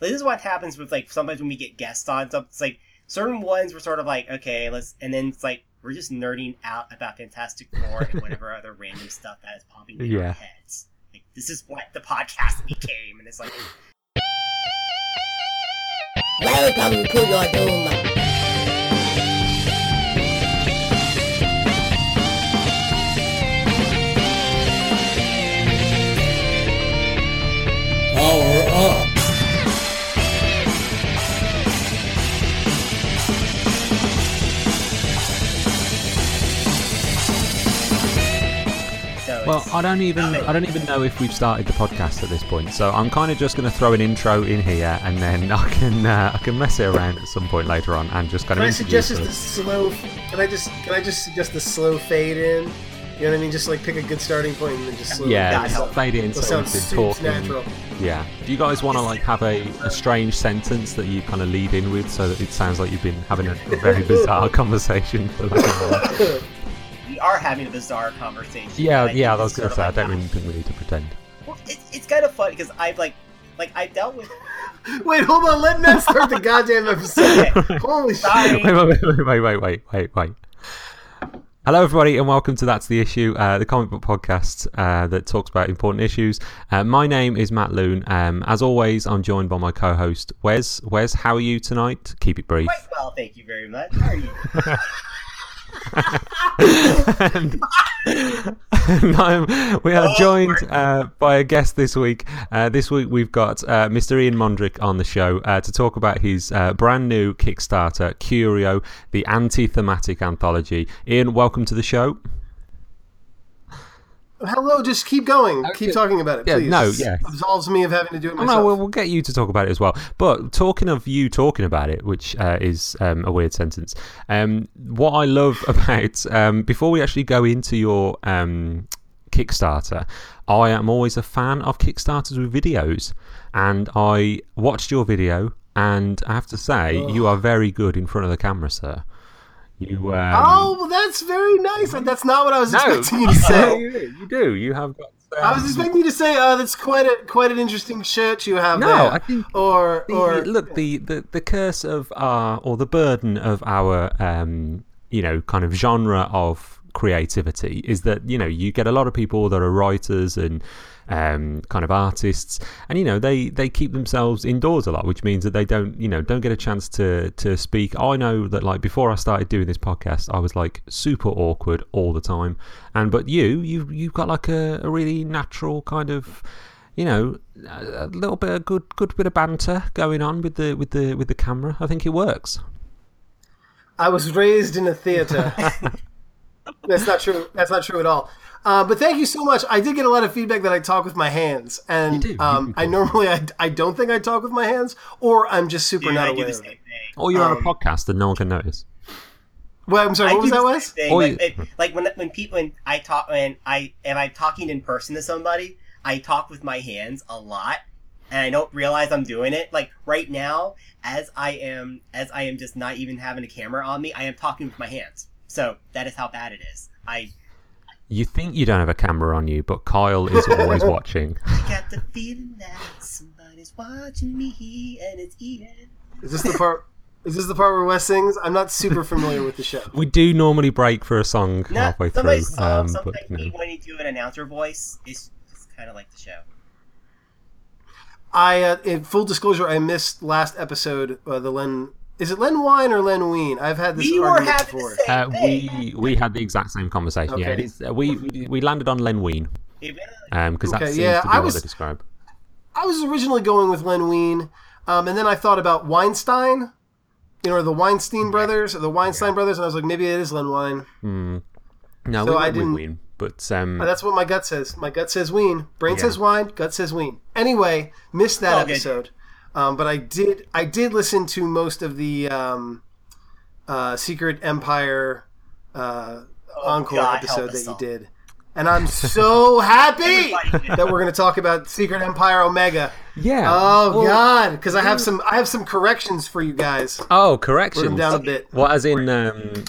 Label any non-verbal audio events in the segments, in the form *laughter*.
this is what happens with like sometimes when we get guests on stuff. It's like certain ones were sort of like okay, let's, and then it's like we're just nerding out about Fantastic Four and *laughs* whatever other random stuff that is popping in Yeah. our heads. Like this is what the podcast *laughs* became, and it's like Welcome to your doom. Well, I don't even I don't even know if we've started the podcast at this point, so I'm kind of just going to throw an intro in here, and then *laughs* I can uh, I can mess it around at some point later on, and just kind Can of I suggest just us. a slow? Can I just can I just suggest a slow fade in? You know what I mean? Just like pick a good starting point and then just slowly Yeah, God build help. up. fade in. So sound we've been talking. natural. Yeah. Do you guys want to like have a, a strange sentence that you kind of lead in with, so that it sounds like you've been having a, a very *laughs* bizarre conversation? For like an hour? *laughs* we are having a bizarre conversation. yeah, yeah. I think was it's going to sort say I don't like- really think we need to pretend. Well, it's, it's kind of fun because I've like like I've dealt with *laughs* Wait, hold on. Let Matt start the goddamn episode. Okay. *laughs* Holy Sorry. shit! wait, wait, wait, wait, wait, wait, wait, wait. Hello, everybody, and welcome to That's the Issue, uh, the comic book podcast uh, that talks about important issues. Uh, my name is Matt Loon. Um, as always, I'm joined by my co-host Wes. Wes, how are you tonight? Keep it brief. quite well, thank you very much. How are you? *laughs* *laughs* and, and we are joined uh, by a guest this week. Uh, this week we've got uh, Mr. Ian Mondrick on the show uh, to talk about his uh, brand new Kickstarter, Curio, the anti-thematic anthology. Ian, welcome to the show. Hello, just keep going. Keep talking about it, Yeah, please. no, yeah. absolves me of having to do it Oh, myself. no, we'll, we'll get you to talk about it as well. But talking of you talking about it, which uh, is um, a weird sentence, um, what I love *laughs* about, um, before we actually go into your um, Kickstarter, I am always a fan of Kickstarters with videos. And I watched your video, and I have to say, you are very good in front of the camera, sir. You. Um, oh, well, that's very nice. That's not what I was no, expecting you to *laughs* say. you do. You have got. I was expecting you to say, "Uh, that's quite a quite an interesting shirt you have No, there." I think or the, or look the, the the curse of our or the burden of our um you know kind of genre of creativity is that you know you get a lot of people that are writers and um kind of artists and you know they they keep themselves indoors a lot which means that they don't you know don't get a chance to to speak i know that like before i started doing this podcast i was like super awkward all the time and but you you you've got like a, a really natural kind of you know, a a little bit of good, good bit of banter going on with the with the with the camera. I think it works. I was raised in a theater. *laughs* That's not true. That's not true at all. Uh, but thank you so much. I did get a lot of feedback that I talk with my hands, and You do, um, I normally I, I don't think I talk with my hands, or I'm just super Dude, not I do aware the same it. thing. Or you're on a Um, podcast and no one can notice. Well, I'm sorry. I What was that, the Wes? same thing. Oh, like, you- like when when people when I talk when I am I'm talking in person to somebody, I talk with my hands a lot, and I don't realize I'm doing it. Like right now, as I am as I am just not even having a camera on me, I am talking with my hands. So that is how bad it is. I You think you don't have a camera on you, but Kyle is always *laughs* watching. I got the feeling that somebody's watching me, and it's Ian. Is this the part? Is this the part where Wes sings? I'm not super familiar with the show. We do normally break for a song No, halfway through, somebody's um, something but like me no. when you do an announcer voice is kind of like the show. I, uh, in full disclosure, I missed last episode. Uh, the Len is it Len Wein or Len Wein? I've had this We were argument having before. the same Uh, we we had the exact same conversation. Yeah, it is, uh, we we we landed on Len Wein It because um, that Okay, seems yeah, to be I what was- they describe. I was originally going with Len Wein, um, and then I thought about Weinstein, you know, or the Weinstein brothers, or the Weinstein brothers, and I was like, maybe it is Len Wein. No, So we I didn't- Wein, but um, But that's what my gut says. My gut says Ween. Brain Yeah. says wine. Gut says Ween. Anyway, missed that All good. episode, um, but I did. I did listen to most of the um, uh, Secret Empire uh, encore Oh, God, episode us that you all. did, and I'm so *laughs* happy that we're going to talk about Secret Empire Omega. yeah. Oh well- God, because I have some. I have some corrections for you guys. Oh, Put them down a bit. What, as in um,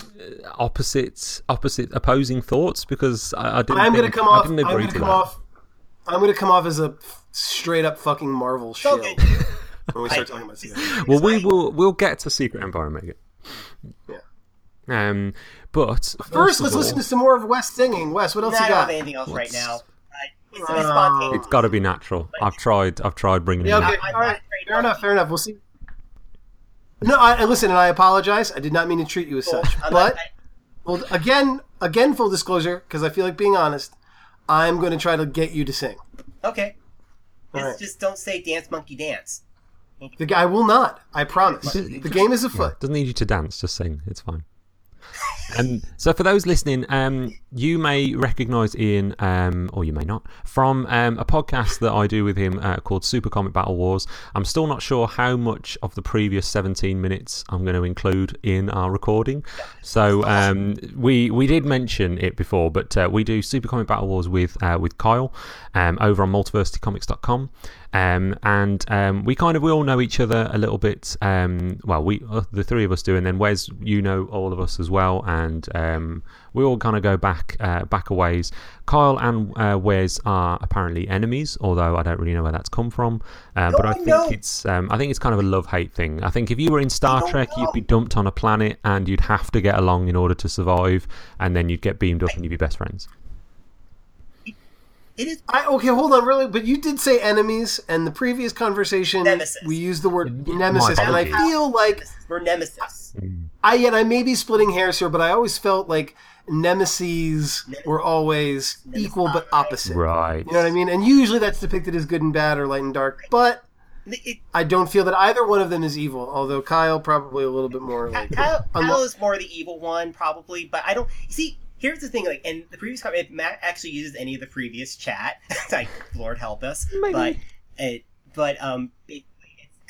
opposite, opposite, opposing thoughts? Because I, I didn't. I'm going to come off. I'm going to to come that. off. I'm going to come off as a straight up fucking Marvel So shill. *laughs* good. when we start talking about *laughs* Secret. well, we will we'll get to Secret Empire Omega. Yeah. Um, but First, of let's all, listen to some more of Wes singing. Wes, what else Nah, I you don't have got? anything else right now. It's. It's got to be natural. I've tried. I've tried bringing Yeah, it. okay, all right, fair enough, fair enough. We'll see. No, I, listen, and I apologize. I did not mean to treat you as such. But well, again, again, full disclosure, because I feel like being honest. I'm going to try to get you to sing. okay. All right. just don't say dance monkey dance. The guy will not. I promise. The game is yeah, afoot. doesn't need you to dance. Just sing. It's fine. Um, so for those listening, um, you may recognise Ian, um, or you may not, from um, a podcast that I do with him uh, called Super Comic Battle Wars. I'm still not sure how much of the previous 17 minutes I'm going to include in our recording. So um, we we did mention it before, but uh, we do Super Comic Battle Wars with uh, with Kyle um, over on multiversitycomics.com. Um, and um, we kind of we all know each other a little bit. Um, well, we uh, the three of us do, and then Wes, you know all of us as well, and um, we all kind of go back uh, back a ways. Kyle and uh, Wes are apparently enemies, although I don't really know where that's come from. Uh, but I think know. it's um, I think it's kind of a love hate thing. I think if you were in Star Trek, you'd be dumped on a planet, and you'd have to get along in order to survive, and then you'd get beamed up, and you'd be best friends. It is I, okay, hold on, really, but you did say enemies, and the previous conversation Nemesis. we used the word My nemesis, and I feel like we're nemesis. Mm. I yet I may be splitting hairs here, but I always felt like nemesis were always equal but opposite. Right. You know what I mean? And usually that's depicted as good and bad or light and dark, but It, I don't feel that either one of them is evil. Although Kyle probably a little bit more like Kyle, Kyle is more the evil one, probably, but I don't. See, here's the thing: like, in the previous, com- if Matt actually uses any of the previous chat, *laughs* like, Lord help us, but it, but um, it,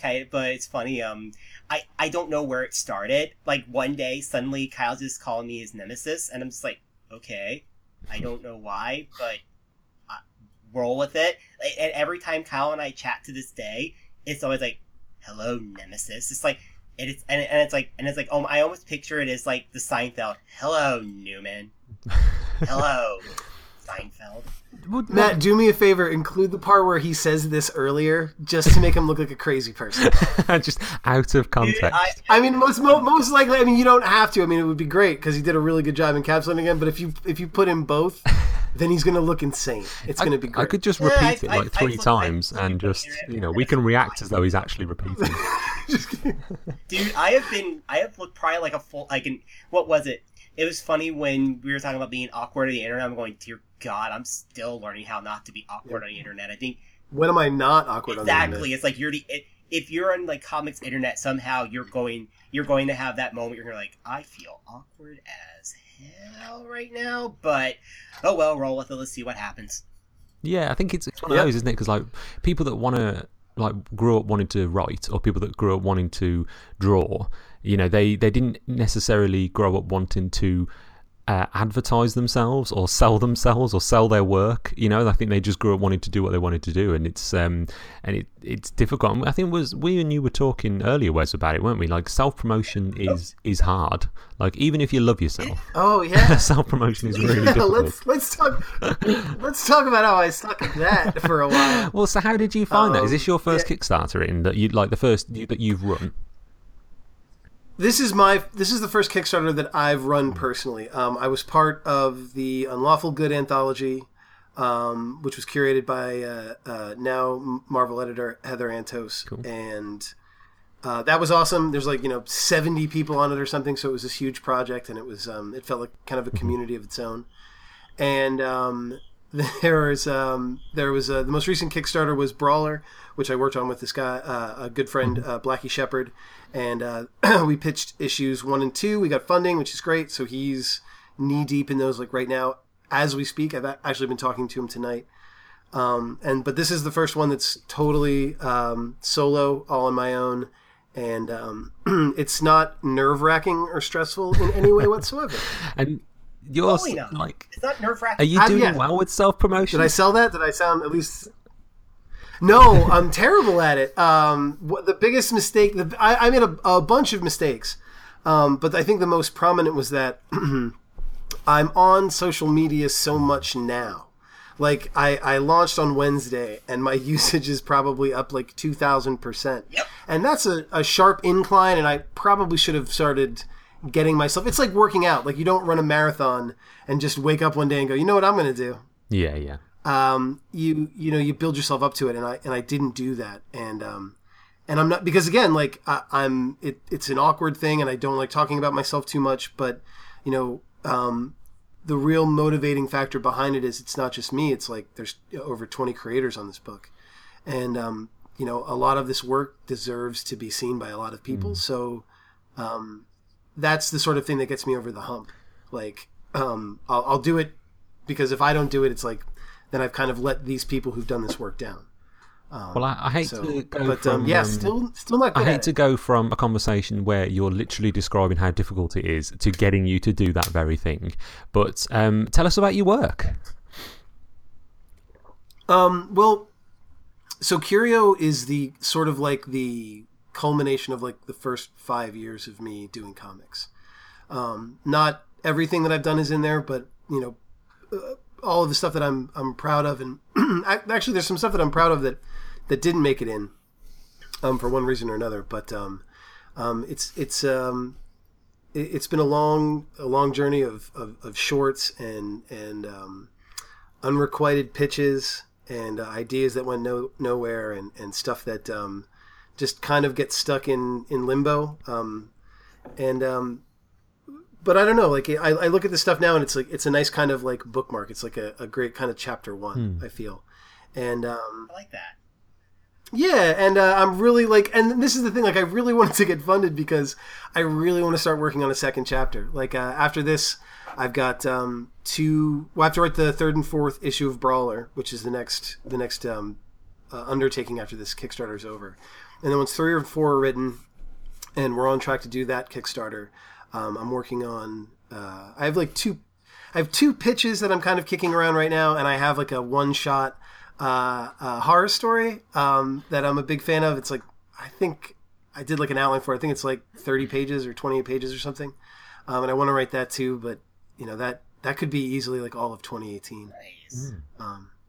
it's but it's funny. Um, I I don't know where it started. Like one day, suddenly Kyle's just calling me his nemesis, and I'm just like, okay, I don't know why, but uh, roll with it. And every time Kyle and I chat to this day, it's always like, hello, nemesis. It's like. It is, and, and it's like, and it's like, oh, I almost picture it as like the Seinfeld. Hello, Newman. Hello, Seinfeld. Matt, do me a favor, include the part where he says this earlier, just to make him look like a crazy person. *laughs* just out of context. Dude, I, I mean, most mo- most likely, I mean, you don't have to. I mean, it would be great because he did a really good job encapsulating him. But if you if you put in both, *laughs* then he's going to look insane. It's going to be great. I could just Yeah, repeat I- it I- like I three thought- I- times and just, you know, we can react as though he's actually repeating. *laughs* dude, I have been, I have looked probably like a full, like in, what was it? It was funny when we were talking about being awkward on the internet. I'm going, dear God, I'm still learning how not to be awkward on the internet. I think when am I not awkward on the exactly. It's like you're the, it, if you're on like comics internet, somehow you're going, you're going to have that moment. You're gonna like, I feel awkward as hell right now, but oh well, roll with it. Let's see what happens. Yeah, I think it's, it's one of Yeah. those, isn't it? Because like people that want to like grew up wanting to write, or people that grew up wanting to draw, you know, they they didn't necessarily grow up wanting to. Uh, advertise themselves or sell themselves or sell their work you know i think they just grew up wanting to do what they wanted to do and it's um and it it's difficult i think it was we and you were talking earlier wes about it weren't we like self-promotion is is hard like even if you love yourself *laughs* Oh yeah. *laughs* self-promotion is really Yeah, difficult let's let's talk let's talk about how I stuck at that for a while. Well, so how did you find that? Is Um, this your first Kickstarter in that you like the first you, that you've run? This is my this is the first Kickstarter that I've run personally. Um, I was part of the Unlawful Good anthology, um, which was curated by uh, uh, now Marvel editor Heather Antos, and uh, that was awesome. There's like you know 70 people on it or something, so it was this huge project, and it was um, it felt like kind of a community of its own. And there was um, there was uh, the most recent Kickstarter was Brawler, which I worked on with this guy, uh, a good friend, uh, Blackie Shepard, and uh, *clears throat* we pitched issues one and two. We got funding, which is great. So he's knee deep in those like right now as we speak. I've actually been talking to him tonight. Um, and but this is the first one that's totally um, solo, all on my own, and um, *clears throat* it's not nerve wracking or stressful in any way *laughs* whatsoever. And you're Totally s- like, It's not nerve are you doing yeah. well with self promotion? Did I sell that? Did I sound at least? No, I'm terrible at it. Um, what, the biggest mistake, the, I, I made a, a bunch of mistakes, um, but I think the most prominent was that *clears throat* I'm on social media so much now. Like I, I launched on Wednesday and my *laughs* usage is probably up like two thousand percent. Yep. And that's a, a sharp incline and I probably should have started getting myself it's like working out. Like you don't run a marathon and just wake up one day and go, you know what I'm gonna do? Yeah, yeah. um, you you know you build yourself up to it, and I and I didn't do that, and um, and I'm not because again like I, I'm it, it's an awkward thing, and I don't like talking about myself too much, but you know um, the real motivating factor behind it is it's not just me; it's like there's over 20 creators on this book, and um, you know a lot of this work deserves to be seen by a lot of people, so um, that's the sort of thing that gets me over the hump. Like um, I'll, I'll do it because if I don't do it, it's like then I've kind of let these people who've done this work down. Well, I, I hate So, to go but from. um, yeah, um, still, still not I hate to go from a conversation where you're literally describing how difficult it is to getting you to do that very thing. But um, tell us about your work. Um, well, so Curio is the sort of like the culmination of like the first five years of me doing comics. Um, not everything that I've done is in there, but you know, uh, all of the stuff that I'm I'm proud of, and *clears throat* actually, there's some stuff that I'm proud of that that didn't make it in, um, for one reason or another. But um, um, it's it's um, it, it's been a long a long journey of, of, of shorts and and um, unrequited pitches and uh, ideas that went no, nowhere and, and stuff that um, just kind of gets stuck in, in limbo. Um, and um, but I don't know. Like I, I look at this stuff now and it's like it's a nice kind of like bookmark. It's like a, a great kind of chapter one. I feel, and um, I like that. yeah, and uh, I'm really like, and this is the thing. Like, I really *laughs* wanted to get funded because I really want to start working on a second chapter. Like, uh, after this, I've got um, two. Well, I have to write the third and fourth issue of Brawler, which is the next the next um, uh, undertaking after this Kickstarter is over. And then once three or four are written, and we're on track to do that Kickstarter, um, I'm working on. Uh, I have like two. I have two pitches that I'm kind of kicking around right now, and I have like a one shot uh, uh, horror story um, that I'm a big fan of. It's like I think I did like an outline for. it. I think it's like 30 pages or 28 pages or something, um, and I want to write that too. But you know that that could be easily like all of 2018 Nice.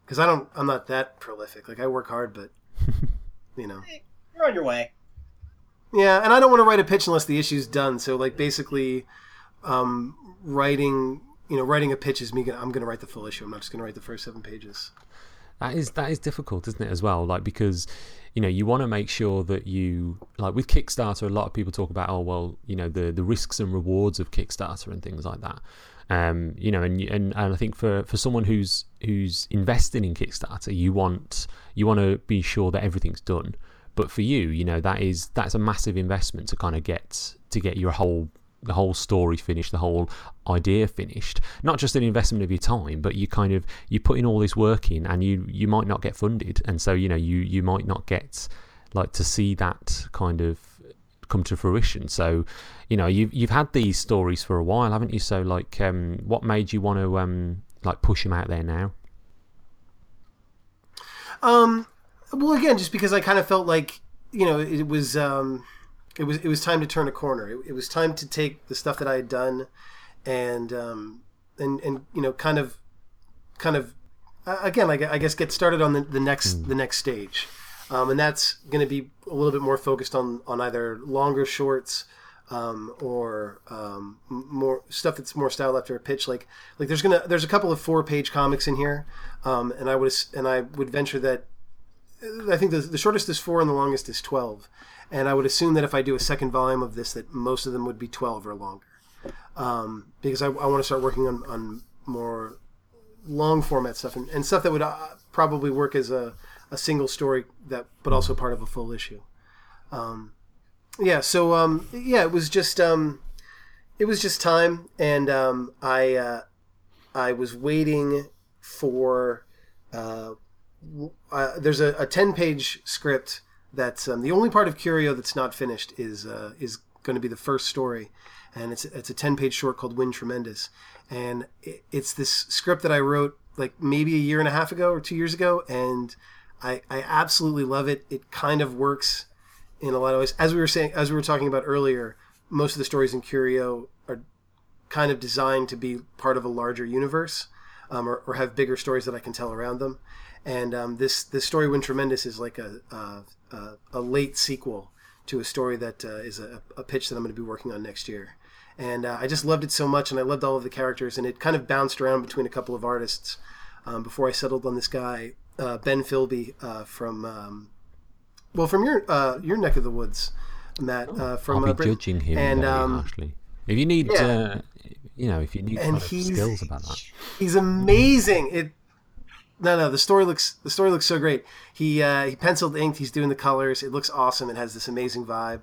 because I don't. I'm not that prolific. Like I work hard, but *laughs* you know. You're on your way. Yeah, and I don't want to write a pitch unless the issue's done. So like basically, um, writing you know writing a pitch is me. Gonna, I'm going to write the full issue. I'm not just going to write the first seven pages. That is that is difficult, isn't it? As well, like because you know you want to make sure that you like with Kickstarter. A lot of people talk about oh well, you know the the risks and rewards of Kickstarter and things like that. Um, you know, and, and and I think for, for someone who's who's investing in Kickstarter, you want you want to be sure that everything's done. But for you, you know that is that's a massive investment to kind of get to get your whole the whole story finished, the whole idea finished. Not just an investment of your time, but you kind of you put in all this work in, and you you might not get funded, and so you know you you might not get like to see that kind of come to fruition. So you know you've you've had these stories for a while, haven't you? So like, um, what made you want to um like push them out there now? Um, well, again, just because I kind of felt like you know it was um, it was it was time to turn a corner. It, it was time to take the stuff that I had done, and um, and and you know kind of kind of uh, again I, I guess get started on the, the next the next stage, um, and that's going to be a little bit more focused on on either longer shorts. Um, or um, more stuff that's more styled after a pitch. Like like there's gonna there's a couple of four page comics in here, um, and I would and I would venture that I think the, the shortest is four and the longest is 12. And I would assume that if I do a second volume of this, that most of them would be 12 or longer. Um, because I, I want to start working on, on more long format stuff and, and stuff that would uh, probably work as a, a single story that, but also part of a full issue. Um, yeah. So, um, yeah, it was just, um, it was just time. And, um, I, uh, I was waiting for, uh, uh, there's a, a 10 page script that's um, the only part of Curio that's not finished is uh, is going to be the first story, and it's it's a 10 page short called Wind Tremendous, and it, it's this script that I wrote like maybe a year and a half ago or two years ago, and I I absolutely love it. It kind of works in a lot of ways. As we were saying, as we were talking about earlier, most of the stories in Curio are kind of designed to be part of a larger universe. um, or, or have bigger stories that I can tell around them. And um, this this story, When Tremendous, is like a a, a, a late sequel to a story that uh, is a, a pitch that I'm going to be working on next year. And uh, I just loved it so much, and I loved all of the characters, and it kind of bounced around between a couple of artists um, before I settled on this guy, uh, Ben Philby uh, from um, well from your uh, your neck of the woods, Matt. Uh, from I'll be uh, Brit- judging him and um, harshly. If you need, yeah. uh, you know, if you need and he's skills about that, he's amazing. It no no the story looks the story looks so great. He uh, he penciled inked. He's doing the colors. It looks awesome. It has this amazing vibe,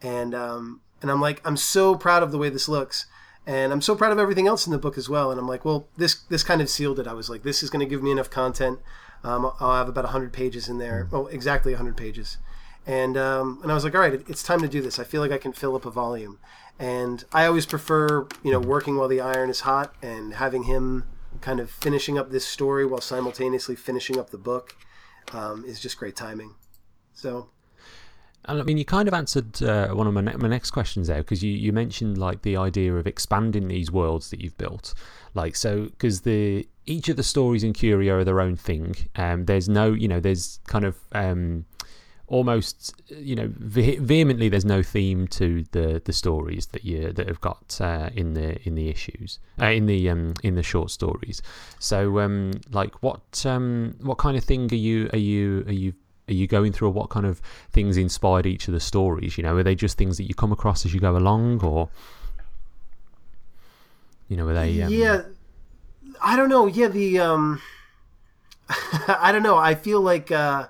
and um, and I'm like I'm so proud of the way this looks. And I'm so proud of everything else in the book as well. And I'm like, well, this this kind of sealed it. I was like, this is going to give me enough content. Um, I'll have about 100 pages in there. Oh, exactly 100 pages. And um, and I was like, all right, it, it's time to do this. I feel like I can fill up a volume. And I always prefer, you know, working while the iron is hot and having him kind of finishing up this story while simultaneously finishing up the book um, is just great timing. So And I mean, you kind of answered uh, one of my, ne- my next questions there because you, you mentioned like the idea of expanding these worlds that you've built. Like, so, because the each of the stories in Curio are their own thing. Um, there's no, you know, there's kind of um, almost, you know, ve- vehemently, there's no theme to the the stories that you that have got uh, in the in the issues uh, in the um, in the short stories. So, um, like, what um, what kind of thing are you are you are you are you going through or what kind of things inspired each of the stories you know are they just things that you come across as you go along or you know are they um, yeah, I don't know. Yeah, the um, *laughs* I don't know. I feel like uh,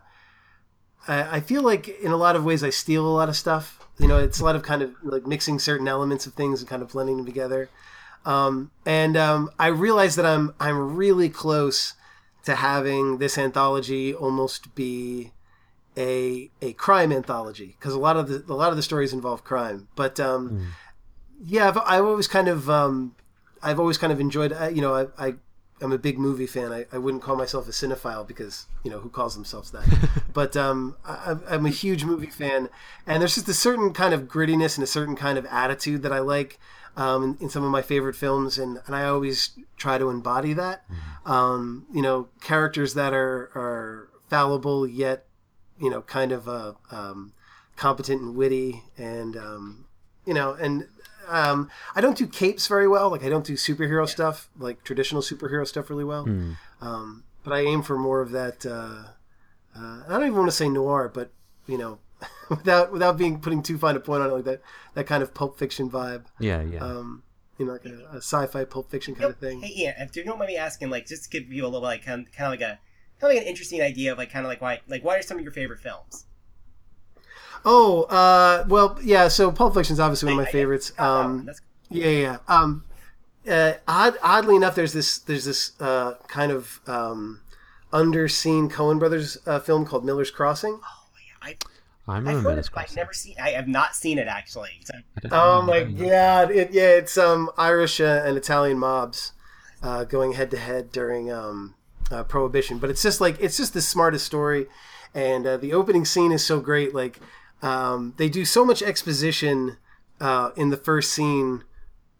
I, I feel like in a lot of ways I steal a lot of stuff. You know, it's a lot of kind of like mixing certain elements of things and kind of blending them together. Um, and um, I realize that I'm I'm really close to having this anthology almost be a a crime anthology because a lot of the a lot of the stories involve crime. But um, yeah, I've, I've always kind of um, I've always kind of enjoyed. Uh, you know, I, I I'm a big movie fan. I, I wouldn't call myself a cinephile because you know who calls themselves that. *laughs* but um, I, I'm a huge movie fan, and there's just a certain kind of grittiness and a certain kind of attitude that I like um, in, in some of my favorite films, and, and I always try to embody that. Um, you know, characters that are are fallible yet you know kind of uh, um, competent and witty, and um, you know and um, I don't do capes very well. Like I don't do superhero stuff, like traditional superhero stuff, really well. Um, but I aim for more of that. Uh, uh, I don't even want to say noir, but you know, *laughs* without without being putting too fine a point on it, like that that kind of pulp fiction vibe. yeah yeah Um, you know, like a, a sci-fi pulp fiction kind of thing. Hey, Ian, if you don't mind me asking, like, just to give you a little like kind of, kind of like a kind of like an interesting idea of like kind of like why like what are some of your favorite films? Oh, uh, well, yeah. So Pulp Fiction is obviously one of my I- I- favorites. Oh, Um, Yeah, yeah. yeah. Um, uh, odd, oddly enough, there's this there's this uh, kind of um, underseen Coen Brothers uh, film called Miller's Crossing. I I I've remember heard this it, I've never seen. I have not seen it actually. So, Oh my god! It, yeah, it's um Irish uh, and Italian mobs uh, going head to head during um, uh, Prohibition, but it's just like it's just the smartest story, and uh, the opening scene is so great. Like um, they do so much exposition uh, in the first scene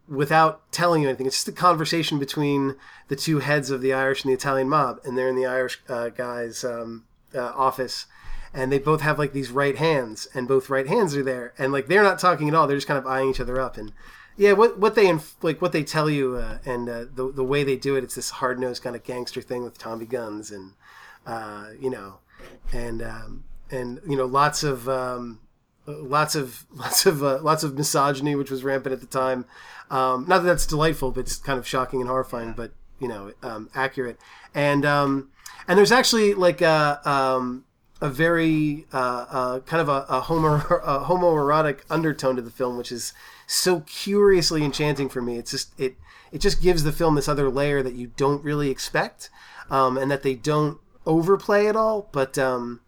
without telling you anything. It's just a conversation between the two heads of the Irish and the Italian mob, and they're in the Irish uh, guy's um, uh, office, and they both have like these right hands, and both right hands are there, and like they're not talking at all. They're just kind of eyeing each other up, and yeah, what what they inf- like what they tell you, uh, and uh, the the way they do it, it's this hard nosed kind of gangster thing with Tommy guns, and uh, you know, and um, and you know, lots of. Um, lots of *laughs* lots of uh, lots of misogyny, which was rampant at the time. Um, not that that's delightful, but it's kind of shocking and horrifying, but you know, um, accurate. And um, and there's actually like a um, a very uh, uh, kind of a, a, homo, *laughs* a homoerotic undertone to the film, which is so curiously enchanting for me. It's just it it just gives the film this other layer that you don't really expect, um, and that they don't overplay at all. But um,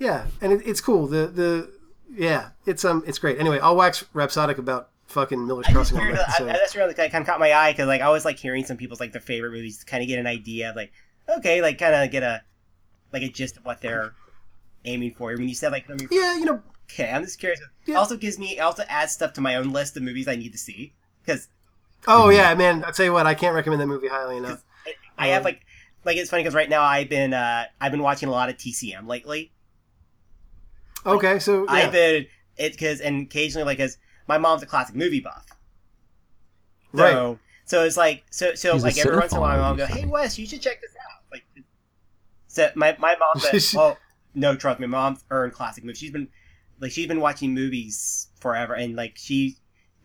yeah, and it, it's cool. The the yeah, it's um, it's great. Anyway, I'll wax rhapsodic about fucking Miller's Crossing. heard, night, so- I, that's really kind of caught my eye because like I always like hearing some people's like their favorite movies to kind of get an idea of like okay like kind of get a like a gist of what they're aiming for. When you said like yeah, you know, okay, I'm just curious. It Yeah. also gives me it also adds stuff to my own list of movies I need to see because oh yeah, man. I'll tell you what, I can't recommend that movie highly enough. I have like like it's funny because right now I've been uh I've been watching a lot of TCM lately. Okay, so yeah. I've been it because and occasionally like as my mom's a classic movie buff. So, Right. So it's like so so She's like every once in a while my mom go, "Hey. Wes, you should check this out." Like, so my my mom *laughs* said, "Oh no, trust me, mom's earned classic movies. She's been like she's been watching movies forever, and like she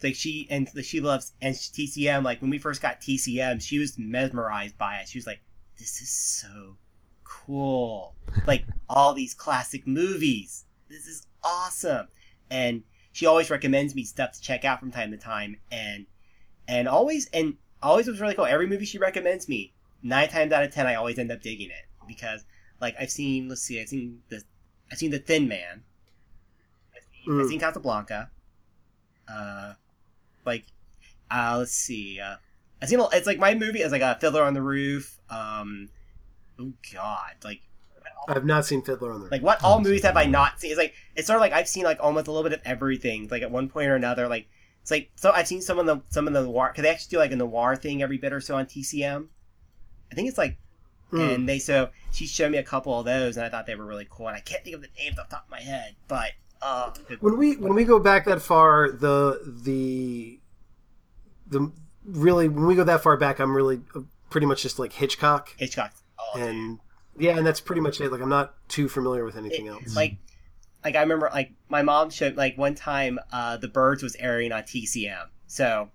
like she and like, she loves and TCM. Like when we first got TCM, she was mesmerized by it. She was like, "This is so cool! Like all these classic movies. This is awesome!" And she always recommends me stuff to check out from time to time, and and always and always was really cool. Every movie she recommends me, nine times out of ten, I always end up digging it because like I've seen. Let's see, I've seen the I've seen the Thin Man. I've seen, I've Mm. seen Casablanca. Uh, like, uh, let's see. Uh, I've seen. It's like my movie is like a Fiddler on the Roof. Um, oh God, like I've not seen Fiddler on the like what all movies have I not seen? It's like it's sort of like I've seen like almost a little bit of everything. Like at one point or another, like it's like so I've seen some of the some of the noir because they actually do like a noir thing every bit or so on TCM. I think it's like Mm. and they so she showed me a couple of those and I thought they were really cool and I can't think of the names off the top of my head, but uh, when we when we go back that far, the the the really when we go that far back, I'm really uh, pretty much just like Hitchcock, Hitchcock. Oh, and yeah, and that's pretty much it. Like I'm not too familiar with anything it- else. like like I remember like my mom showed like one time uh the birds was airing on TCM so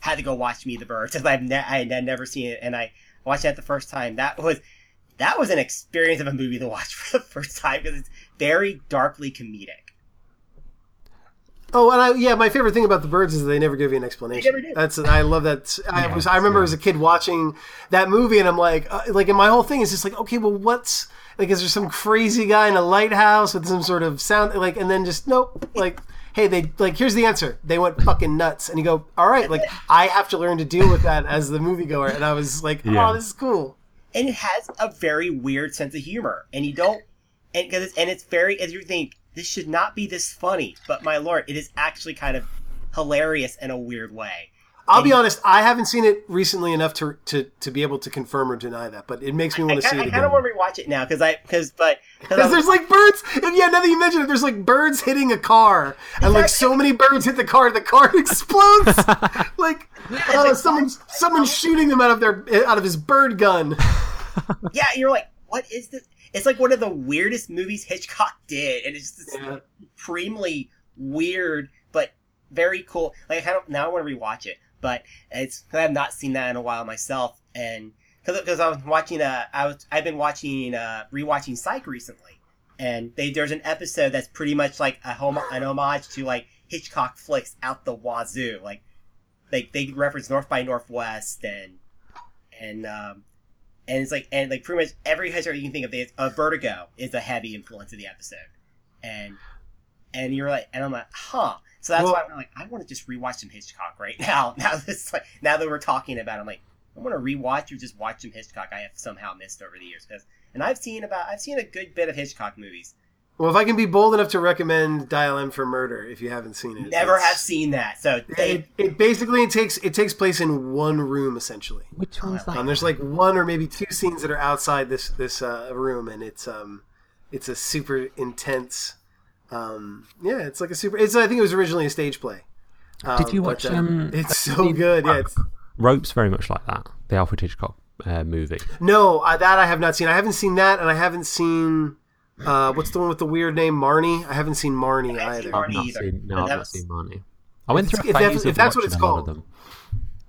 had to go watch me the birds *laughs* because I've ne- I had never seen it and I watched that the first time that was that was an experience of a movie to watch *laughs* for the first time because it's very darkly comedic Oh, and I yeah, my favorite thing about the birds is they never give you an explanation. never do. That's I love that. I Yeah, was I remember yeah. as a kid watching that movie, and I'm like, uh, like, and my whole thing is just like, okay, well, what's like, is there some crazy guy in a lighthouse with some sort of sound, like, and then just nope, like. Hey, they like. Here's the answer. They went fucking nuts, and you go, "All right." Like, I have to learn to deal with that as the moviegoer, and I was like, "Oh, Yeah. this is cool." and it has a very weird sense of humor and you don't and because it's, and it's very as you think this should not be this funny but my lord it is actually kind of hilarious in a weird way I'll be honest. I haven't seen it recently enough to to to be able to confirm or deny that, but it makes me want to see kinda- it I kind of want to rewatch it now because I because but Because there's like birds, and yeah, now that you mention it, there's like birds hitting a car, and like so many birds hit the car, the car *laughs* explodes. like, oh, uh, someone's someone's shooting them out of their out of his bird gun. yeah you're like what is this it's like one of the weirdest movies Hitchcock did and it's just Yeah. supremely weird but very cool like I don't now I want to rewatch it but it's I have not seen that in a while myself and because I was watching uh I was I've been watching uh rewatching Psych recently and they there's an episode that's pretty much like a home an homage to like Hitchcock flicks out the wazoo like like they reference North by Northwest and and um and it's like and like pretty much every Hitchcock you can think of is uh, Vertigo is a heavy influence of the episode. And and you're like and I'm like huh. So that's Well- why I'm like I want to just rewatch some Hitchcock right *laughs* now. Now this like now that we're talking about it, I'm like I want to rewatch or just watch some Hitchcock I have somehow missed over the years. Because and I've seen about I've seen a good bit of Hitchcock movies Well, if I can be bold enough to recommend Dial M for Murder, if you haven't seen it, never have seen that so they It, it basically it takes it takes place in one room essentially. Which one's that? Um, there's like one or maybe two scenes that are outside this this uh, room, and it's um, it's a super intense. Um, yeah, it's like a super. It's I think it was originally a stage play. Um, Did you watch, but, uh, um, it's so good. Yeah. It's, Ropes very much like that. The Alfred Hitchcock uh, movie. no, uh, that I have not seen. I haven't seen that, and I haven't seen. Uh, what's the one with the weird name, Marnie? I haven't seen Marnie I haven't seen either. I've not either. seen. No, I've not seen Marnie. I went If through a it's- if phase of if that's what it's a lot of called. them.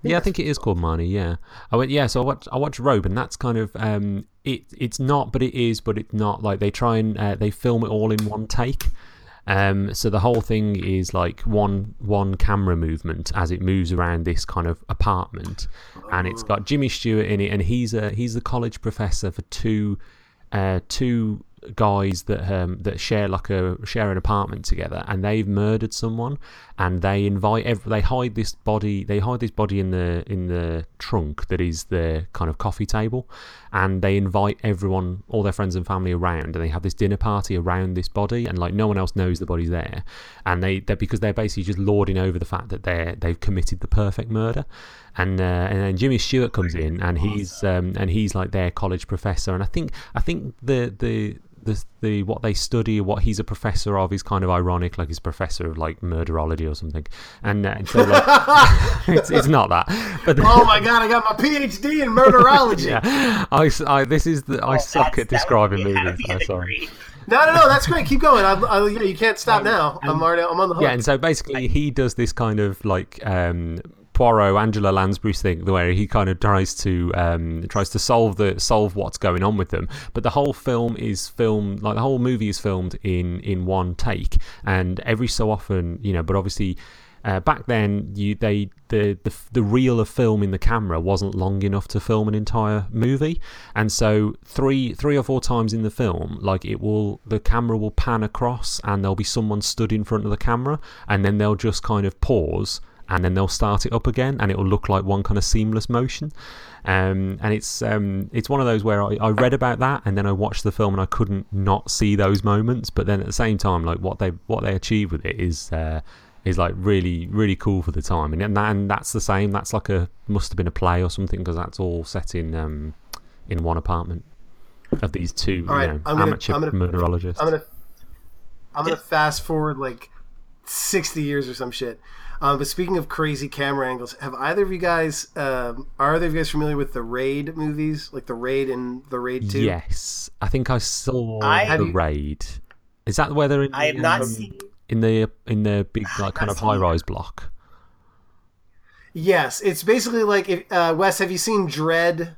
Yeah, I think it is called Marnie. Yeah, I went. Yeah, so I watched. I watched Rope, and that's kind of um, it. It's not, but it is, but it's not. Like they try and uh, they film it all in one take. Um, so the whole thing is like one one camera movement as it moves around this kind of apartment, and it's got Jimmy Stewart in it, and he's a he's the college professor for two uh, two guys that um, that share like a share an apartment together, and they've murdered someone, and they invite ev- they hide this body they hide this body in the in the trunk that is the kind of coffee table, and they invite everyone, all their friends and family around, and they have this dinner party around this body, and like no one else knows the body's there, and they they because they're basically just lording over the fact that they're they've committed the perfect murder, and uh, and then Jimmy Stewart comes in, and he's um, and he's like their college professor, and I think I think the the the the what they study, what he's a professor of, is kind of ironic. Like he's a professor of like murderology or something, and, uh, and so like *laughs* *laughs* it's, it's not that. But Oh my god, I got my PhD in murderology. *laughs* yeah, I, I- this is the I suck at describing be- movies. I'm sorry. No, no, no, that's great. Keep going. I, I, yeah, you can't stop now. I'm already. I'm on the hook. Yeah, and so basically he does this kind of like um, Poirot, Angela Lansbury's thing, where he kind of tries to um, tries to solve the solve what's going on with them. But the whole film is filmed like the whole movie is filmed in in one take, and every so often, you know, but obviously. Uh, back then, you they the, the the reel of film in the camera wasn't long enough to film an entire movie, and so three three or four times in the film, like it will the camera will pan across, and there'll be someone stood in front of the camera, and then they'll just kind of pause, and then they'll start it up again, and it will look like one kind of seamless motion. Um, and it's um, it's one of those where I, I read about that, and then I watched the film, and I couldn't not see those moments. But then at the same time, like what they what they achieve with it is. Uh, is like really really cool for the time and, and that, and that's the same that's like a must have been a play or something because that's all set in um in one apartment of these two All right, you know, I'm gonna- amateur I'm gonna- murderologists I'm gonna. I'm gonna fast forward like sixty years or some shit. Um, but speaking of crazy camera angles, have either of you guys um, are either of you guys familiar with the Raid movies, like the Raid and the Raid Two? yes i think i saw I- the Have raid is that where they're in I have the, not um, seen. in the in the big *sighs* like kind of high rise block Yes, it's basically like if, uh, Wes. Have you seen Dread?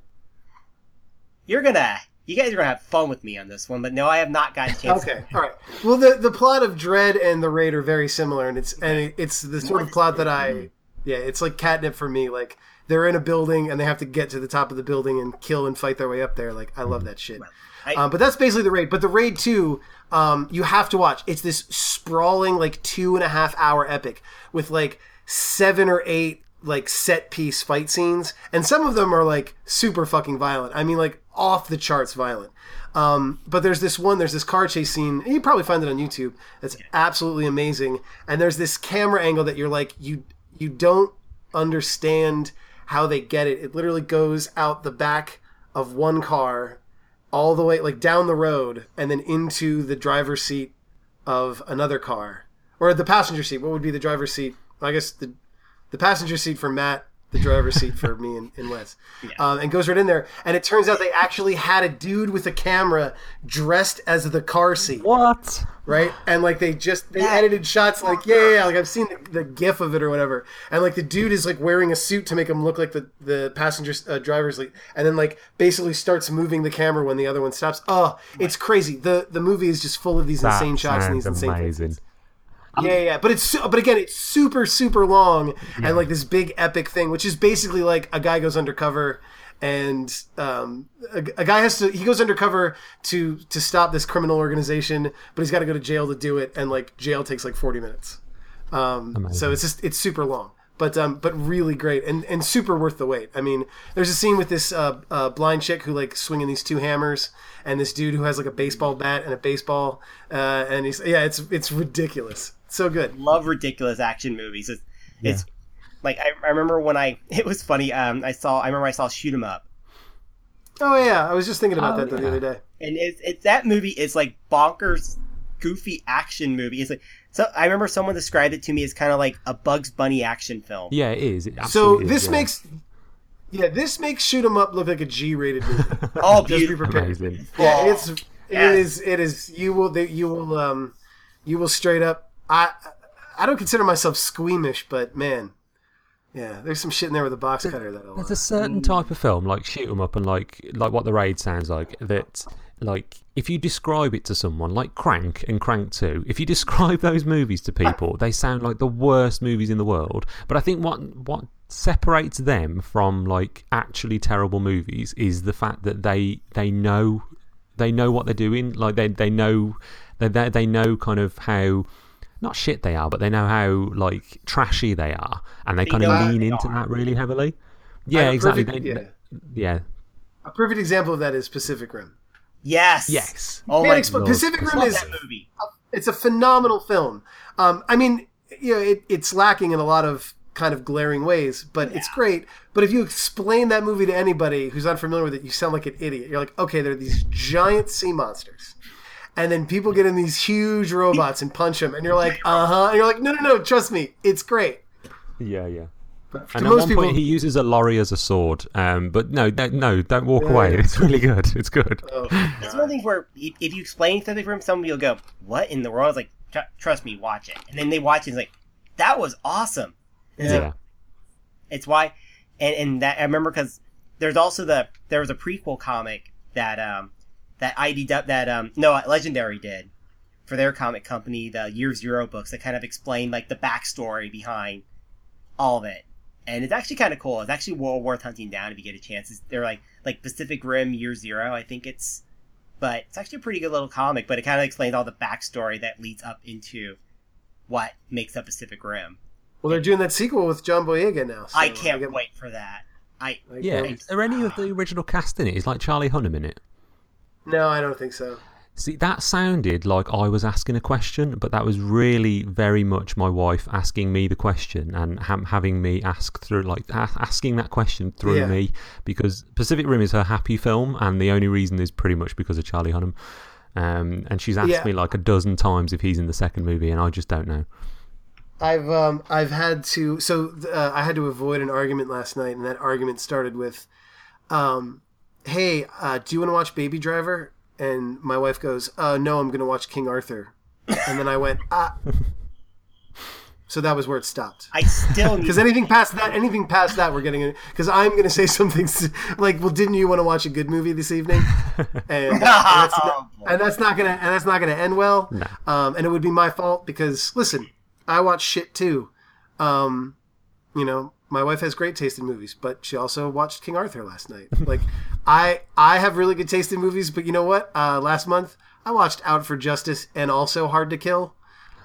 You're gonna, you guys are gonna have fun with me on this one, but no, I have not gotten a chance. Okay, all right. Well, the the plot of Dread and the Raid are very similar, and it's and it's the sort of plot that I yeah, it's like catnip for me. Like they're in a building and they have to get to the top of the building and kill and fight their way up there. Like I love that shit. I- Um, but that's basically the raid. But the raid two, um, you have to watch. It's this sprawling like two and a half hour epic with like seven or eight like set piece fight scenes, and some of them are like super fucking violent. I mean, like off the charts violent. Um, but there's this one, there's this car chase scene, and you probably find it on YouTube. That's absolutely amazing. And there's this camera angle that you're like, you you don't understand how they get it. It literally goes out the back of one car all the way like down the road and then into the driver's seat of another car or the passenger seat what would be the driver's seat i guess the the passenger seat for matt the driver's seat for me and, and wes *laughs* um, and goes right in there and it turns out they actually had a dude with a camera dressed as the car seat what right? And like they just they edited shots like yeah, yeah, yeah, like I've seen the, the gif of it or whatever, and like the dude is like wearing a suit to make him look like the the passenger uh, driver's seat, and then like basically starts moving the camera when the other one stops. Oh, it's crazy. the The movie is just full of these that insane shots and these sounds insane. amazing Yeah, yeah, yeah, but it's su- but again, it's super super long and like this big epic thing, which is basically like a guy goes undercover and um, a, a guy has to he goes undercover to to stop this criminal organization, but he's got to go to jail to do it, and like jail takes like forty minutes. Um, so it's just it's super long, but um, but really great and and super worth the wait. I mean, there's a scene with this uh, uh, blind chick who like swinging these two hammers, and this dude who has like a baseball bat and a baseball, uh, and he's yeah, it's it's ridiculous, so good. love ridiculous action movies. It's, it's like I, I remember when I *laughs* it was funny. Um, I saw I remember I saw Shoot 'Em Up, Oh yeah, I was just thinking about Oh, that the other day. and it's, it's that movie is like bonkers, goofy action movie. It's like so I remember someone described it to me as kind of like a Bugs Bunny action film. yeah it is It So absolutely is, this yeah. makes yeah, this makes shoot 'em up look like a G-rated movie. *laughs* Oh, just be prepared. amazing Yeah, it's it Yes. is it is you will they, you will um you will straight up I I don't consider myself squeamish, but man, yeah, there's some shit in there with a box cutter that There's a certain mm. type of film, like shoot 'em up, and like like what the raid sounds like. That like if you describe it to someone, like Crank and Crank Two, if you *laughs* describe those movies to people, they sound like the worst movies in the world. But I think what what separates them from like actually terrible movies is the fact that they they know they know what they're doing. Like they they know they they, they know kind of how. Not shit they are, but they know how like trashy they are, and they, They kind of lean into are. that really heavily. Yeah, have exactly. perfect- They- yeah. yeah. A perfect example of that is Pacific Rim. Yes. Yes. Oh Man, my Expo- Lord. Pacific Rim is that movie. it's a phenomenal film. Um, I mean, you know, it, it's lacking in a lot of kind of glaring ways, but it's great. But if you explain that movie to anybody who's unfamiliar with it, you sound like an idiot. You're like, okay, there are these giant sea monsters. And then people get in these huge robots and punch them, and you're like, uh huh. And you're like, no, no, no, trust me, it's great. Yeah, yeah. But And to at most one people, point, he uses a lorry as a sword. Um, but no, no, no don't walk away. It's really good. It's good. oh, It's one of the things where if if you explain something for him, somebody will go, "What in the world?" It's like, "Tr- "Trust me, watch it." And then they watch it, and it's like, "That was awesome." And it's, Yeah. like, it's why, and and that I remember because there's also the there was a prequel comic that um that IDW that um no Legendary did for their comic company, the Year Zero books that kind of explain like the backstory behind all of it. And it's actually kind of cool. It's actually well worth hunting down if you get a chance. It's, they're like like Pacific Rim Year Zero, I think it's, but it's actually a pretty good little comic. But it kind of explains all the backstory that leads up into what makes up Pacific Rim. well, they're doing that sequel with John Boyega now. so I can't get- wait for that. I I Yeah. can't- Are any of the original cast in it? Is like Charlie Hunnam in it? No, I don't think so. See, that sounded like I was asking a question, but that was really very much my wife asking me the question and ha- having me ask through, like a- asking that question through Yeah. me because Pacific Rim is her happy film, and the only reason is pretty much because of Charlie Hunnam. Um, and she's asked Yeah. me like a dozen times if he's in the second movie, and I just don't know. I've um I've had to so uh, I had to avoid an argument last night, and that argument started with, um, "Hey, uh, do you want to watch Baby Driver?" And my wife goes, uh, "No, I'm going to watch King Arthur." And then I went, "Ah." *laughs* So that was where it stopped. I still *laughs* Because anything past that, anything past that, we're getting it. Because I'm going to say *laughs* something like, "Well, didn't you want to watch a good movie this evening?" And, and that's not, and that's not gonna and that's not gonna end well. Um, and it would be my fault because listen, I watch shit too. Um, you know, my wife has great taste in movies, but she also watched King Arthur last night. *laughs* Like, I I have really good taste in movies, but you know what? Uh, last month I watched Out for Justice and also Hard to Kill.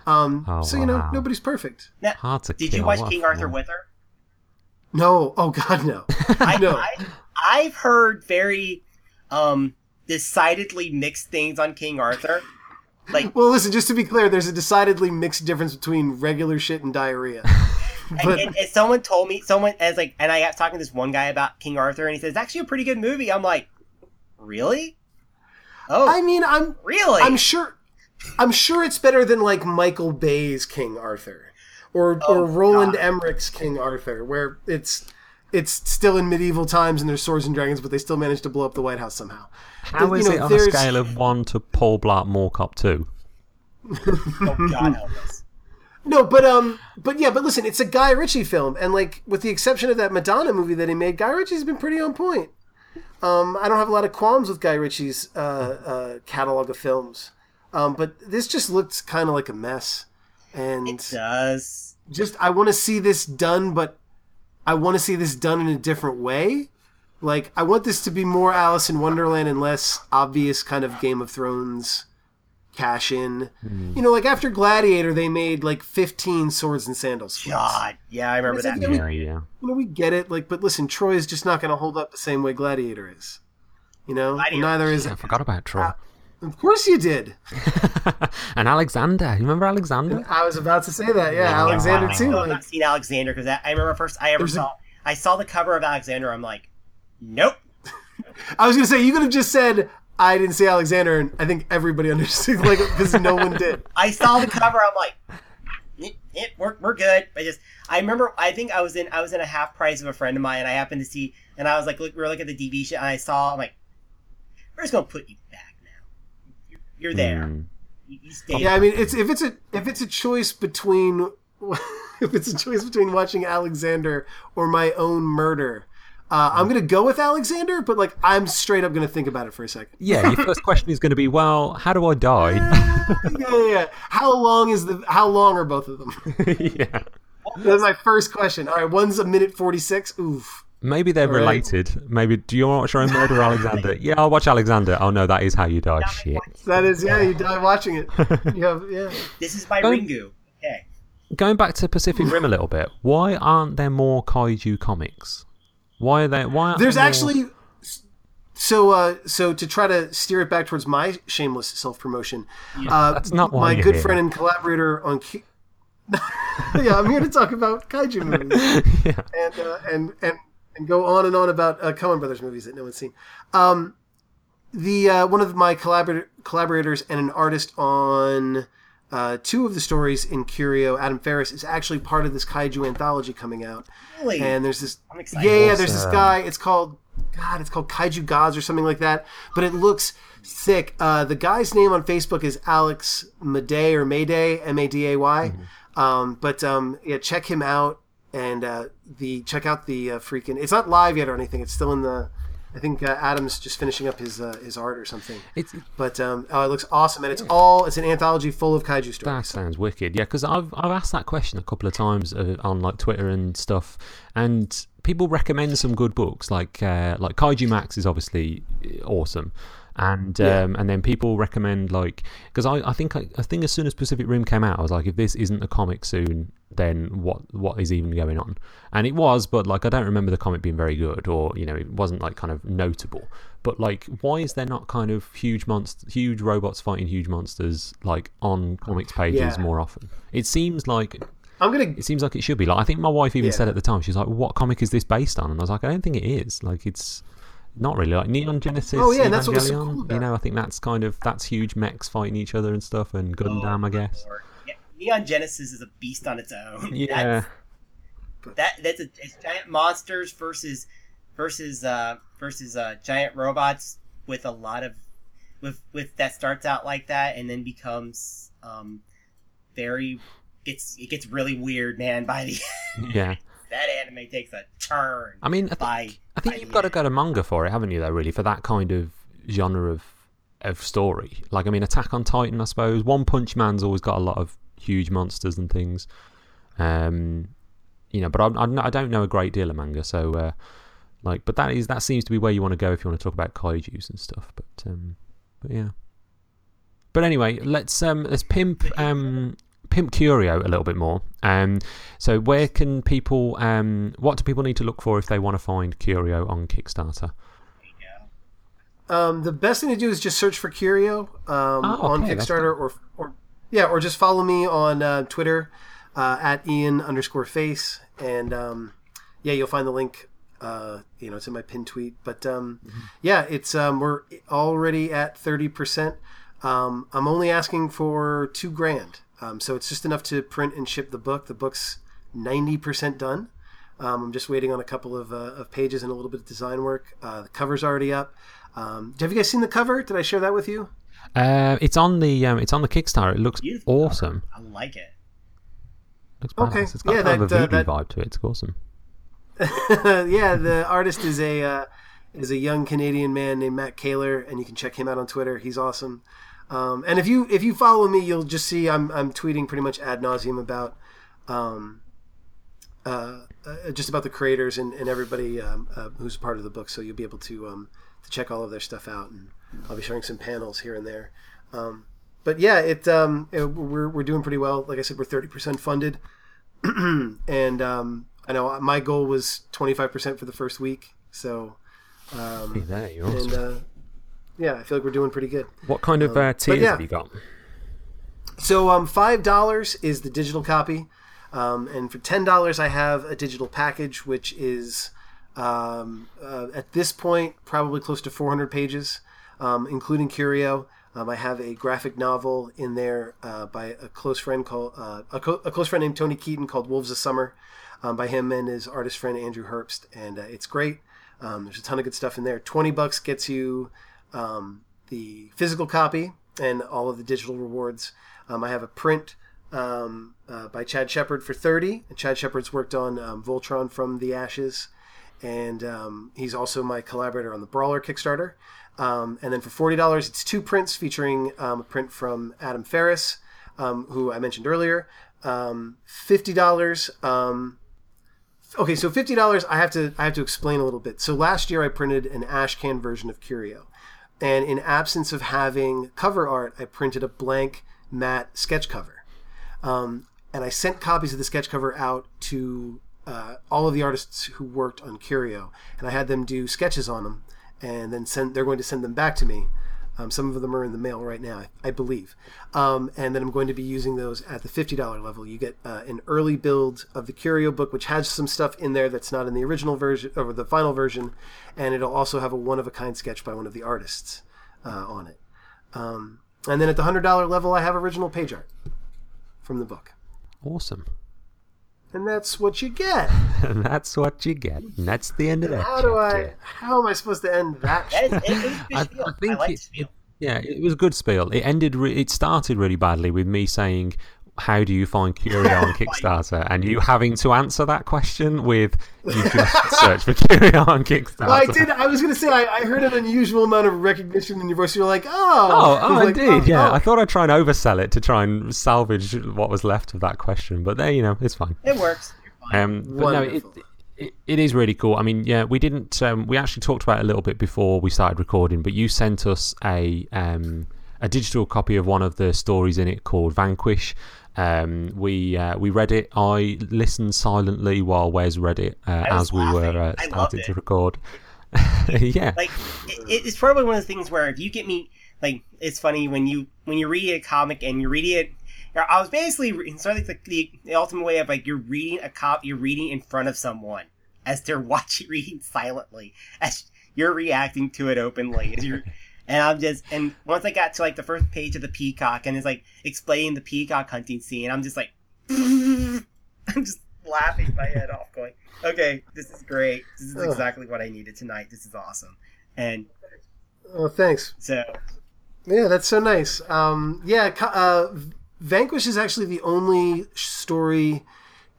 Um, Oh, so you know, wow. nobody's perfect. Now, Hard to Did kill. you watch what King Arthur film. with her? No, oh god, no, *laughs* I, no. I, I've heard very um, decidedly mixed things on King Arthur. Like, Well, listen, just to be clear, there's a decidedly mixed difference between regular shit and diarrhea. *laughs* and, But and, and someone told me, someone as like, and I got talking to this one guy about King Arthur, and he says it's actually a pretty good movie. I'm like, really? Oh, I mean, I'm really? I'm sure I'm sure it's better than like Michael Bay's King Arthur or Oh, or Roland God. Emmerich's King Arthur where it's it's still in medieval times and there's swords and dragons but they still manage to blow up the White House somehow. How You is know, it on a there's- scale of one to Paul Blart Mall Cop two? oh God help us. No, but um but yeah, but listen, it's a Guy Ritchie film and like with the exception of that Madonna movie that he made, Guy Ritchie's been pretty on point. Um I don't have a lot of qualms with Guy Ritchie's uh uh catalog of films. Um but this just looked kind of like a mess. And It does. just I want to see this done, but I want to see this done in a different way. Like I want this to be more Alice in Wonderland and less obvious kind of Game of Thrones cash in. Hmm. You know, like after Gladiator, they made like fifteen swords and sandals. films. God, yeah, I remember It's like, that. yeah, Yeah, yeah. You know, we get it. Like, but listen, Troy is just not going to hold up the same way Gladiator is. You know, Gladiator- neither is. I forgot about Troy. Uh, of course, you did. *laughs* and Alexander. You remember Alexander? I was about to say that. Yeah, Alexander I too. I've Like, not seen Alexander because I remember first I ever saw. I saw the cover of Alexander. I'm like, nope. *laughs* I was gonna say you could have just said I didn't see Alexander, and I think everybody *laughs* understood, like because no one did. I saw the cover. I'm like, it, it, we're, we're good. I just I remember I think I was in I was in a half price of a friend of mine, and I happened to see, and I was like, look, we were looking at the DV shit, and I saw. I'm like, we're just gonna put you back now. You're, you're there. Hmm. You, you stay. Yeah, I mean, it's if it's a if it's a choice between *laughs* if it's a choice between watching Alexander or my own murder, uh, I'm gonna go with Alexander. But like, I'm straight up gonna think about it for a second. Yeah, your first question is going to be, well, how do I die? yeah, yeah, yeah. How long is the? How long are both of them? *laughs* yeah. That's my first question. All right, one's a minute forty six. Oof. Maybe they're All right. related. Maybe do you want to watch your own Murder *laughs* Alexander? Yeah, I'll watch Alexander. Oh no, that is how you die. Shit. That is, yeah, you die watching it. *laughs* You have, yeah. This is my Go- Ringu. Okay. Going back to Pacific Rim a little bit, why aren't there more kaiju comics? Why are there? Why aren't There's more- actually so uh, so to try to steer it back towards my shameless self promotion. uh, That's not why my good here. friend and collaborator on. Q- *laughs* yeah, I'm here to talk about kaiju *laughs* movies yeah. and uh, and and and go on and on about uh, Coen Brothers movies that no one's seen. Um, the uh, one of my collaborator collaborators and an artist on uh, two of the stories in Curio, Adam Ferris, is actually part of this kaiju anthology coming out. Really? And there's this I'm excited. yeah, yeah. There's this guy. It's called God. It's called Kaiju Gods or something like that. But it looks thick. Uh, the guy's name on Facebook is Alex Maday or Mayday, M A D A Y. Mm-hmm. Um, but um, yeah, check him out and uh, the check out the uh, freaking. It's not live yet or anything. It's still in the. I think uh, Adam's just finishing up his uh, his art or something. It's, But um, oh, it looks awesome, and it's all it's an anthology full of kaiju stories. that sounds wicked. Yeah, because I've I've asked that question a couple of times uh, on like Twitter and stuff, and people recommend some good books. Like uh, like Kaiju Max is obviously uh, awesome. And Yeah. um, and then people recommend like because I, I think I, I think as soon as Pacific Rim came out I was like if this isn't a comic soon then what what is even going on and it was but like I don't remember the comic being very good or you know it wasn't like kind of notable but like why is there not kind of huge monsters huge robots fighting huge monsters like on comics pages Yeah. more often it seems like I'm gonna it seems like it should be like I think my wife even Yeah. said at the time she's like what comic is this based on and I was like I don't think it is like it's not really like Neon Genesis Oh, yeah, and that's what was so Evangelion, about you know I think that's kind of that's huge mechs fighting each other and stuff and Gundam I guess. Yeah, Neon Genesis is a beast on its own. *laughs* yeah. That's, that that's a, it's giant monsters versus versus uh versus uh giant robots with a lot of with with that starts out like that and then becomes um very gets it gets really weird man by the *laughs* yeah that anime takes a turn I mean I by think, I think you've got to go to manga for it haven't you though really for that kind of genre of of story? Like I mean Attack on Titan I suppose. One Punch Man's always got a lot of huge monsters and things. Um you know but I, I, I don't know a great deal of manga so uh like but that is that seems to be where you want to go if you want to talk about kaijus and stuff but um but yeah. But anyway let's um let's pimp *laughs* um pimp curio a little bit more um so where can people um what do people need to look for if they want to find curio on kickstarter Um, the best thing to do is just search for Curio um, Oh, on okay, that's Kickstarter, or, or yeah, or just follow me on uh, Twitter uh, at Ian underscore Face, and um, yeah, you'll find the link. Uh, you know, it's in my pin tweet. But um, yeah, it's um, we're already at thirty percent. Um, I'm only asking for two grand, um, so it's just enough to print and ship the book. The book's ninety percent done. Um, I'm just waiting on a couple of, uh, of pages and a little bit of design work. Uh, the cover's already up. Um, have you guys seen the cover? Did I share that with you? uh it's on the um it's on the kickstarter it looks Beautiful awesome I like it looks Okay, it's got yeah, kind of a that, uh, voodoo that- vibe to it it's awesome *laughs* yeah, the artist is a uh, is a young Canadian man named Matt Kaler, and you can check him out on Twitter. He's awesome. Um, and if you if you follow me, you'll just see I'm I'm tweeting pretty much ad nauseum about um, uh, uh, just about the creators and, and everybody um, uh, who's part of the book. So you'll be able to um, to check all of their stuff out, and I'll be showing some panels here and there. Um, but yeah, it, um, it we're we're doing pretty well. Like I said, we're thirty percent funded, *clears throat* and um, I know my goal was twenty five percent for the first week. So um, Hey, awesome. and uh, yeah, I feel like we're doing pretty good. what kind of uh, tiers yeah. have you got So um, five dollars is the digital copy, um, and for ten dollars I have a digital package, which is um, uh, at this point probably close to four hundred pages, um, including Curio. Um, I have a graphic novel in there uh, by a close friend called uh, a, co- a close friend named Tony Keaton called Wolves of Summer, um, by him and his artist friend Andrew Herbst, and uh, it's great. Um, there's a ton of good stuff in there. Twenty bucks gets you um, the physical copy and all of the digital rewards. Um, I have a print um, uh, by Chad Shepard for 30. And Chad Shepard's worked on um, Voltron from the Ashes, and um, he's also my collaborator on the Brawler Kickstarter. Um, and then for $40, it's two prints featuring um, a print from Adam Ferris, um, who I mentioned earlier. Um, $50, um, okay, so fifty dollars. I have to I have to explain a little bit. So last year I printed an ashcan version of Curio, and in absence of having cover art, I printed a blank matte sketch cover, um, and I sent copies of the sketch cover out to uh, all of the artists who worked on Curio, and I had them do sketches on them, and then send. They're going to send them back to me. Um, some of them are in the mail right now, I believe. Um, and then I'm going to be using those at the $50 level. You get uh, an early build of the Curio book, which has some stuff in there that's not in the original version or the final version. And it'll also have a one of a kind sketch by one of the artists uh, on it. Um, and then at the $100 level, I have original page art from the book. Awesome. And that's what you get. *laughs* And that's what you get. And that's the end of that. How do I? How am I supposed to end that? That is, it, it was I, spiel. I think like it, it- yeah, it was a good spiel. It ended. Re- it started really badly with me saying, "How do you find Curio on *laughs* Kickstarter?" and you having to answer that question with, "You just *laughs* search for Curio on Kickstarter." Well, I did. I was going to say I, I heard an unusual amount of recognition in your voice. You're like, oh, Oh, oh, *laughs* like, indeed, oh, yeah. oh. I thought I'd try and oversell it to try and salvage what was left of that question, but there, you know, it's fine. It works. You're fine. Um, but no, it, Wonderful. it, it is really cool. I mean, yeah, we didn't. Um, we actually talked about it a little bit before we started recording, but you sent us a um, a digital copy of one of the stories in it called Vanquish. Um, we uh, we read it. I listened silently while Wes read it uh, as we were uh, starting to record. *laughs* yeah, like it, it's probably one of the things where if you get me like it's funny when you when you read a comic and you're reading it i was basically sort of like the, the ultimate way of like you're reading a cop you're reading in front of someone as they're *laughs* watching reading silently as you're reacting to it openly as you're and i'm just and once i got to like the first page of the peacock and it's like explaining the peacock hunting scene i'm just like *laughs* i'm just laughing my head off going okay this is great this is exactly what i needed tonight this is awesome and Oh, thanks. so Yeah, that's so nice. Um, yeah, uh, Vanquish is actually the only story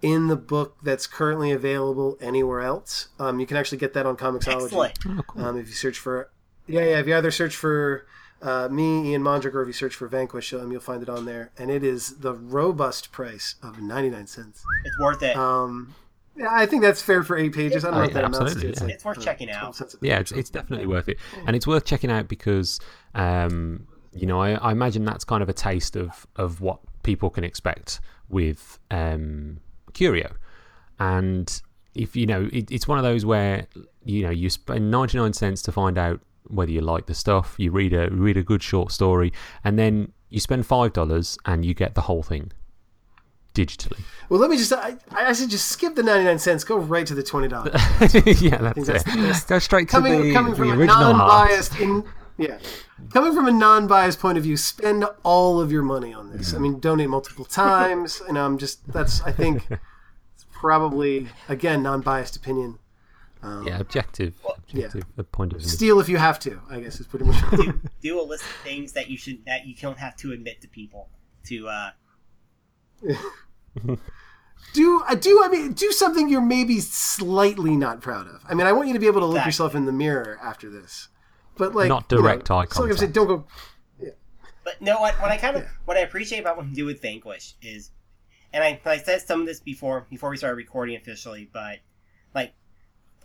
in the book that's currently available anywhere else. Um, you can actually get that on Comixology. excellent. Oh, cool. Um, if you search for, yeah, yeah, if you either search for uh, me, Ian Mondrick, or if you search for Vanquish, um, you'll find it on there, and it is the robust price of ninety nine cents. It's worth it. Um, yeah, I think that's fair for eight pages. I don't know Oh, what that amounts to. absolutely, It's, yeah. like, It's worth uh, checking out. yeah, it's, it's definitely worth it, and it's worth checking out because, um, you know, I, I imagine that's kind of a taste of of what people can expect with um, Curio, and if you know, it, it's one of those where you know you spend ninety nine cents to find out whether you like the stuff. You read a read a good short story, and then you spend five dollars and you get the whole thing digitally. Well, let me just. I, I said just skip the ninety nine cents. Go right to the twenty dollars. *laughs* yeah, that's that's it. the. Go straight to coming the, coming from a original heart. non-biased in yeah coming from a non-biased point of view spend all of your money on this i mean donate multiple *laughs* times and i'm just that's i think it's probably again non-biased opinion Yeah, objective, objective point of view. steal if you have to i guess is pretty much do, do a list of things that you should that you don't have to admit to people to uh *laughs* do uh, do i mean do something you're maybe slightly not proud of. I mean i want you to be able to look yourself in the mirror after this. But like Not you know, direct eye so like i'm saying contact. don't go But no, what what I kind of what I appreciate about what we do with Vanquish is, and I I said some of this before before we started recording officially, but like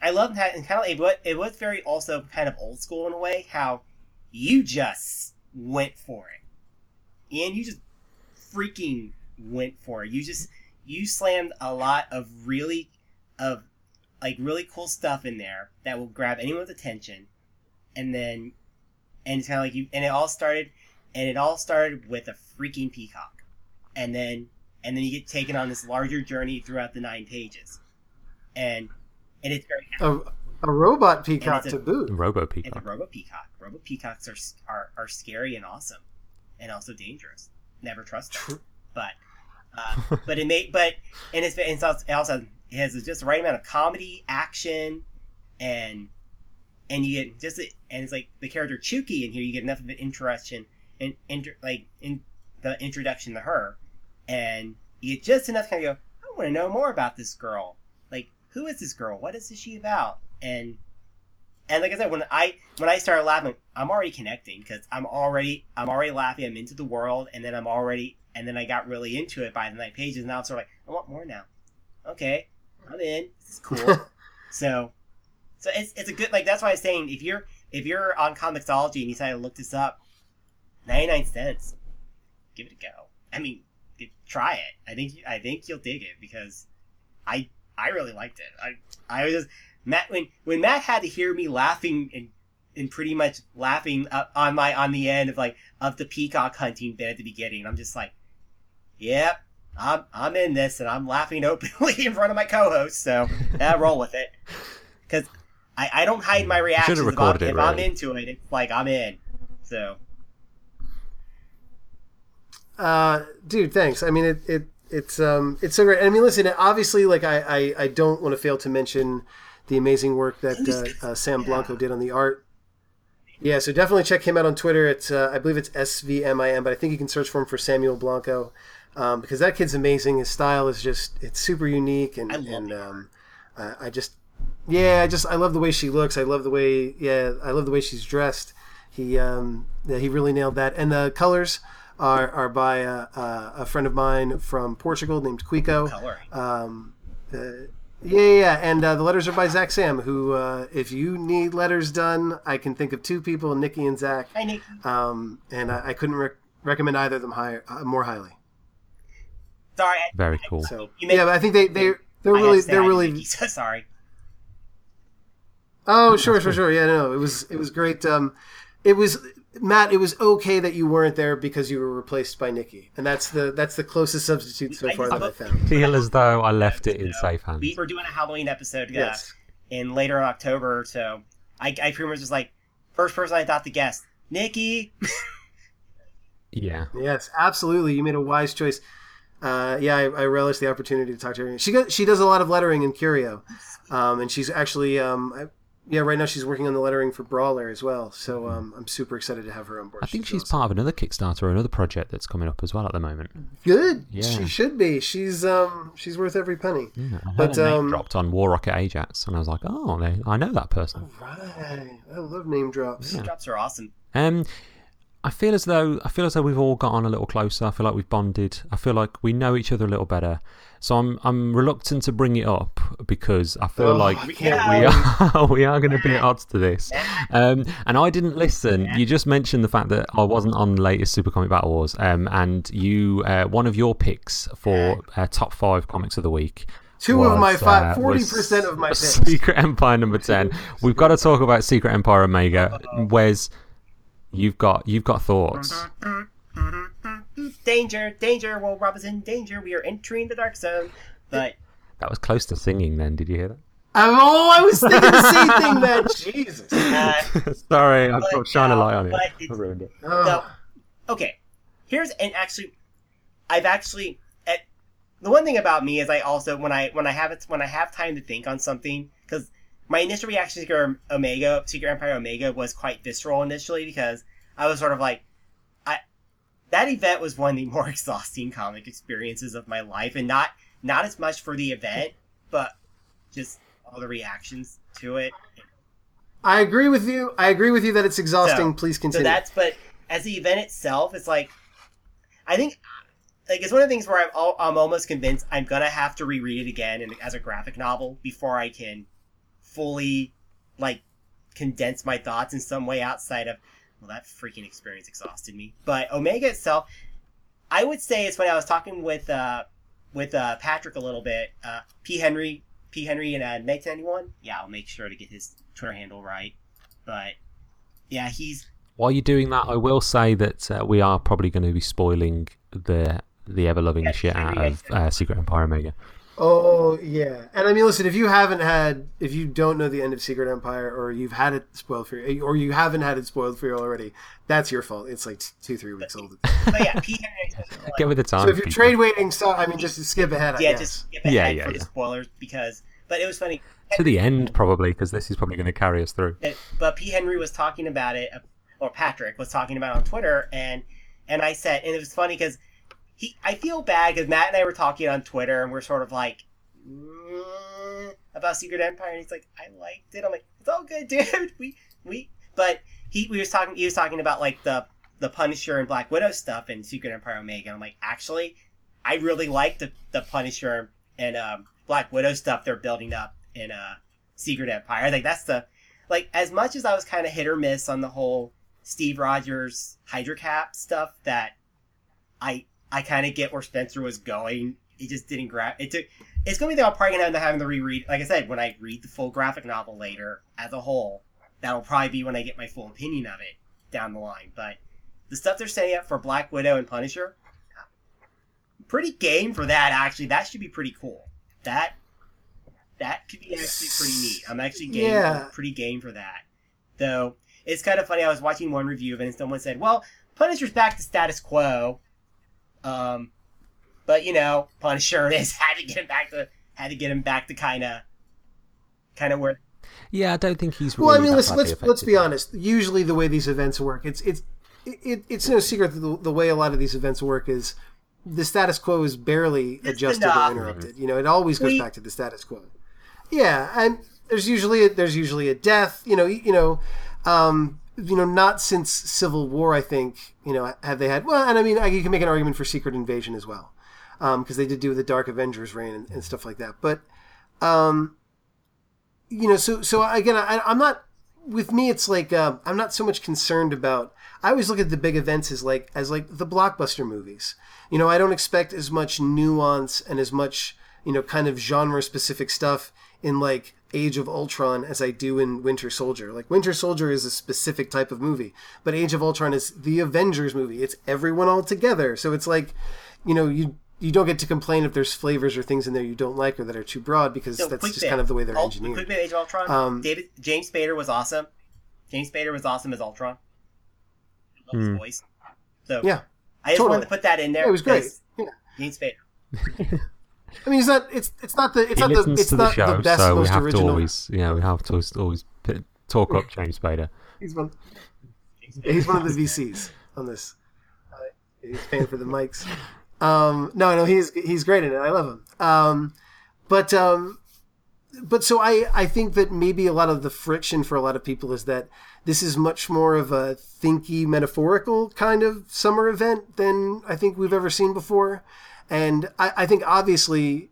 I love that and kind of it was, it was very also kind of old school in a way how you just went for it, and you just freaking went for it. You just you slammed a lot of really of like really cool stuff in there that will grab anyone's attention, and then and it's kind of like you and it all started and it all started with a freaking peacock. And then and then you get taken on this larger journey throughout the nine pages. And and it's very a, a robot peacock a- to boot. Robo peacock. it's a Peacock. robo peacock. Robo peacocks are, are are scary and awesome and also dangerous. Never trust them. But uh, *laughs* but it made but and it's, it's also, it also it has just the right amount of comedy action and and you get just and it's like the character Chuki in here you get enough of an introduction and inter, like in the introduction to her. And you get just enough kind of go I want to know more about this girl. like who is this girl what is she about and and like I said when I when I started laughing I'm already connecting because I'm already I'm already laughing I'm into the world and then I'm already and then I got really into it by the nine pages and now it's sort of like I want more now okay I'm in. This is cool. *laughs* so, so it's it's a good like that's why I was saying if you're if you're on Comixology and you decide to look this up, ninety nine cents, give it a go. I mean, try it. I think I think you'll dig it because I I really liked it. I I was just Matt when when Matt had to hear me laughing and and pretty much laughing up on my on the end of like of the peacock hunting bit at the beginning. I'm just like, yep, I'm I'm in this and I'm laughing *laughs* openly in front of my co-host. So yeah, *laughs* roll with it because I, I don't hide my reactions. If, I'm, recorded it, if I'm into it, it's like I'm in. So Uh, dude, thanks. I mean, it, it it's um it's so great. I mean, listen, obviously, like I I, I don't want to fail to mention the amazing work that uh, uh, Sam Blanco did on the art. Yeah, so definitely check him out on Twitter. It's uh, I believe it's SVMIM, but I think you can search for him for Samuel Blanco um, because that kid's amazing. His style is just it's super unique, and I and um, I, I just yeah, I just I love the way she looks. I love the way yeah, I love the way she's dressed. He um, yeah, he really nailed that, and the colors are are by a, a, a friend of mine from Portugal named Quico. coloring. Um, uh, yeah, yeah, yeah, and uh, the letters are by Zach Sam. Who, uh, if you need letters done, I can think of two people, Nikki and Zach. Hi Nick. Um, and I, I couldn't rec- recommend either of them higher, uh, more highly. Sorry, I, Very cool. So You made- yeah, but I think they they they're really they're really Nikki, *laughs* so sorry. Oh, sure, sure, sure. Yeah, no, it was it was great. Um, it was Matt. It was okay that you weren't there because you were replaced by Nikki, and that's the that's the closest substitute so far just- that I found. Feel as though I left it in safe hands. We were doing a Halloween episode uh, Yes. in later October, so I, I pretty much was like first person I thought to guess Nikki. Yeah. Yes, absolutely. You made a wise choice. Uh, yeah, I, I relish the opportunity to talk to her. She got, she does a lot of lettering in Curio, um, and she's actually um, I, yeah right now she's working on the lettering for Brawler as well. So um, I'm super excited to have her on board. I think she's awesome. part of another Kickstarter or another project that's coming up as well at the moment. good. Yeah. She should be. She's um she's worth every penny. Yeah, I heard But, her name um, dropped on War Rocket Ajax, and I was like, oh, they, I know that person. Right. I love name drops. Drops are awesome. Um, I feel as though I feel as though we've all got on a little closer. I feel like we've bonded. I feel like we know each other a little better. So I'm I'm reluctant to bring it up because I feel Oh, like I *laughs* we are we are going to be at odds to this. Um, and I didn't listen. You just mentioned the fact that I wasn't on the latest Super Comic Battle Wars. Um, and you uh, one of your picks for uh, top five comics of the week. Two of my was, five, uh, forty was percent of my *laughs* picks. Secret Empire number ten. We've got to talk about Secret Empire Omega. Wes, you've got you've got thoughts. Danger, danger, Will Robinson, danger. We are entering the dark zone. But That was close to singing. Then did you hear that? Oh, I was thinking the same thing, man. *laughs* Jesus. uh. *laughs* Sorry, I've But, got shine a light on it. I ruined it. Oh. No. Okay. Here's and actually, I've actually at, the one thing about me is I also when I when I have it when I have time to think on something because my initial reaction to Secret Omega Secret Empire Omega was quite visceral initially because I was sort of like I that event was one of the *laughs* more exhausting comic experiences of my life and not not as much for the event but just all the reactions to it I agree with you. I agree with you that it's exhausting. So- Please So continue. that's but as the event itself, it's like I think like it's one of the things where I'm, al- I'm almost convinced I'm gonna have to reread it again in, as a graphic novel before I can fully like condense my thoughts in some way outside of well that freaking experience exhausted me. But Omega itself, I would say it's when I was talking with uh with uh Patrick a little bit. Uh, P Henry P Henry and uh, Meg anyone. Yeah, I'll make sure to get his Twitter handle right. But yeah, he's While you're doing that, I will say that uh, we are probably going to be spoiling the the ever loving Yeah, shit out of uh, Secret Empire Omega. Oh yeah, and I mean, listen. If you haven't had, if you don't know the end of Secret Empire, or you've had it spoiled for you, or you haven't had it spoiled for you already, that's your fault. It's like two, three weeks old. but yeah, P *laughs* Get with the time. So if you're people. trade waiting, so I mean, just skip ahead. I yeah, guess. just skip ahead Yeah, yeah, for yeah. the spoilers because. But it was funny. to the end, probably because this is probably going to carry us through. It, but P. Henry was talking about it, or Patrick was talking about it on Twitter, and and I said, and it was funny because he, I feel bad because Matt and I were talking on Twitter, and we're sort of like mm, about Secret Empire, and he's like, I liked it. I'm like, it's all good, *laughs* dude. We we, but he we was talking, he was talking about like the the Punisher and Black Widow stuff and Secret Empire Omega. And I'm like, actually, I really like the the Punisher and um, Black Widow stuff they're building up in uh, Secret Empire. Think that's the like as much as I was kind of hit or miss on the whole Steve Rogers Hydra Cap stuff that I I kind of get where Spencer was going. It just didn't grab. It took. It's gonna be the I'm probably gonna end up having to reread. Like I said, when I read the full graphic novel later as a whole, that'll probably be when I get my full opinion of it down the line. But the stuff they're setting up for Black Widow and Punisher, pretty game for that. Actually, that should be pretty cool. That that could be actually pretty neat. I'm actually game, Yeah. pretty game for that. Though it's kind of funny. I was watching one review of it, and someone said, "Well, Punisher's back to status quo." Um, but you know, Punisher *laughs* is had to get him back to had to get him back to kind of kind of where Yeah, I don't think he's. Really Well, I mean, let's let's let's be honest. Usually, the way these events work, it's it's it, it's no secret that the, the way a lot of these events work is the status quo is barely Just adjusted enough. or interrupted. You know, it always goes We- back to the status quo. Yeah, and there's usually a, there's usually a death. You know, you know, um, you know, not since Civil War, I think. You know, have they had? Well, and I mean, you can make an argument for Secret Invasion as well, because they did do the Dark Avengers reign and, and stuff like that. But um, you know, so so again, I, I'm not. With me, it's like um, I'm not so much concerned about. I always look at the big events as like as like the blockbuster movies. You know, I don't expect as much nuance and as much you know kind of genre specific stuff in like Age of Ultron as I do in Winter Soldier. Like Winter Soldier is a specific type of movie, but Age of Ultron is the Avengers movie. It's everyone all together. So it's like, you know, you you don't get to complain if there's flavors or things in there you don't like or that are too broad because So, that's just bit. kind of the way they're Ul- engineered. Quick bit, Age of Ultron. Um, David James Spader was awesome. James Spader was awesome as Ultron. I love his Hmm. voice. So Yeah, I just totally. wanted to put that in there. Yeah, it was great. Yeah. James Spader. *laughs* I mean, it's not. It's it's not the. It's He not the. It's to the not show, the best, so we most have original. to always, yeah, we have to always p- talk up *laughs* James Spader. He's one. He's one of the *laughs* VCs on this. Uh, he's paying for the mics. Um, no, no, he's he's great in it. I love him. Um, but um, but so I I think that maybe a lot of the friction for a lot of people is that this is much more of a thinky metaphorical kind of summer event than I think we've ever seen before, and I, I think obviously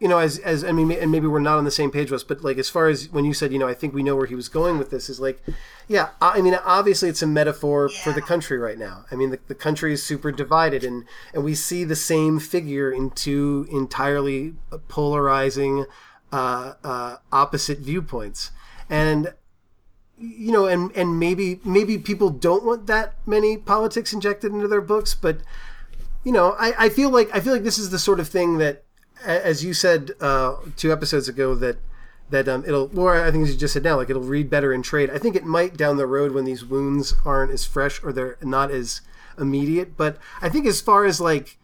you know, as as I mean, and maybe we're not on the same page with us, but like as far as when you said, you know, I think we know where he was going with this is like, yeah, I I mean, obviously it's a metaphor for the country right now. I mean, the, the country is super divided, and and we see the same figure in two entirely polarizing, uh, uh, opposite viewpoints, and you know, and and maybe maybe people don't want that many politics injected into their books, but you know, I, I feel like I feel like this is the sort of thing that, as you said uh, two episodes ago, that that um, it'll, or I think as you just said now, like it'll read better in trade. I think it might down the road when these wounds aren't as fresh or they're not as immediate. But I think as far as like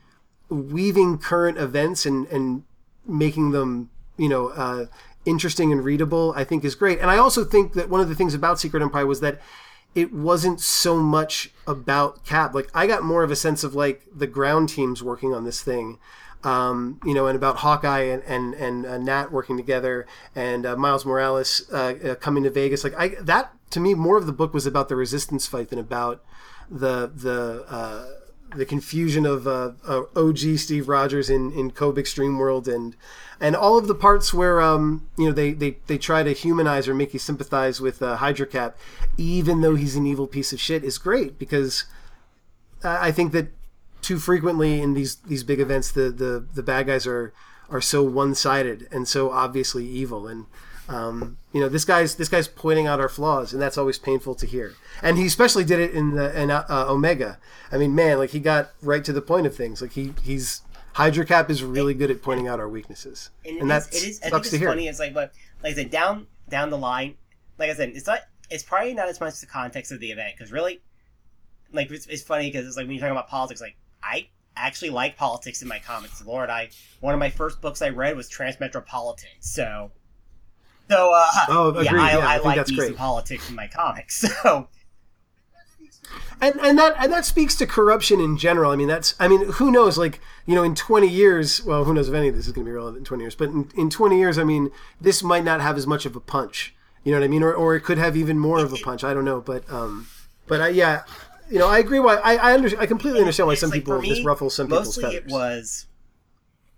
weaving current events and and making them, you know, uh, interesting and readable, I think is great. And I also think that one of the things about Secret Empire was that it wasn't so much about Cap. Like I got more of a sense of like the ground teams working on this thing, um, you know, and about Hawkeye and and and uh, Nat working together, and uh, Miles Morales uh, uh, coming to Vegas. Like I that to me, more of the book was about the resistance fight than about the the. Uh, the confusion of uh, OG Steve Rogers in in Kobik's dream world and and all of the parts where um you know they they, they try to humanize or make you sympathize with uh, Hydra Cap, even though he's an evil piece of shit, is great because I I think that too frequently in these these big events the the, the bad guys are are so one sided and so obviously evil. And um, you know this guy's this guy's pointing out our flaws and that's always painful to hear. And he especially did it in the in uh, Omega. I mean man like he got right to the point of things. Like he he's Hydra Cap is really good at pointing out our weaknesses And, and that's it is. I think sucks it's to hear funny. It's like, but like I said, down down the line, like I said, it's not. It's probably not as much the context of the event because really, like it's, it's funny because it's like when you're talking about politics, like I actually like politics in my comics. Lord, I one of my first books I read was Transmetropolitan. So, so uh, Oh, yeah, agreed. I, Yeah, I I, like that's decent great. politics in my comics. *laughs* So, and and that and that speaks to corruption in general. I mean, that's I mean, who knows? Like you know, in twenty years, well, who knows if any of this is going to be relevant in twenty years? But in, in twenty years, I mean, this might not have as much of a punch. You know what I mean? Or or it could have even more of a punch. I don't know, but um, but I yeah, you know, I agree. Why I I, under, I completely understand why some like, people me, this ruffles some people's mostly feathers. it was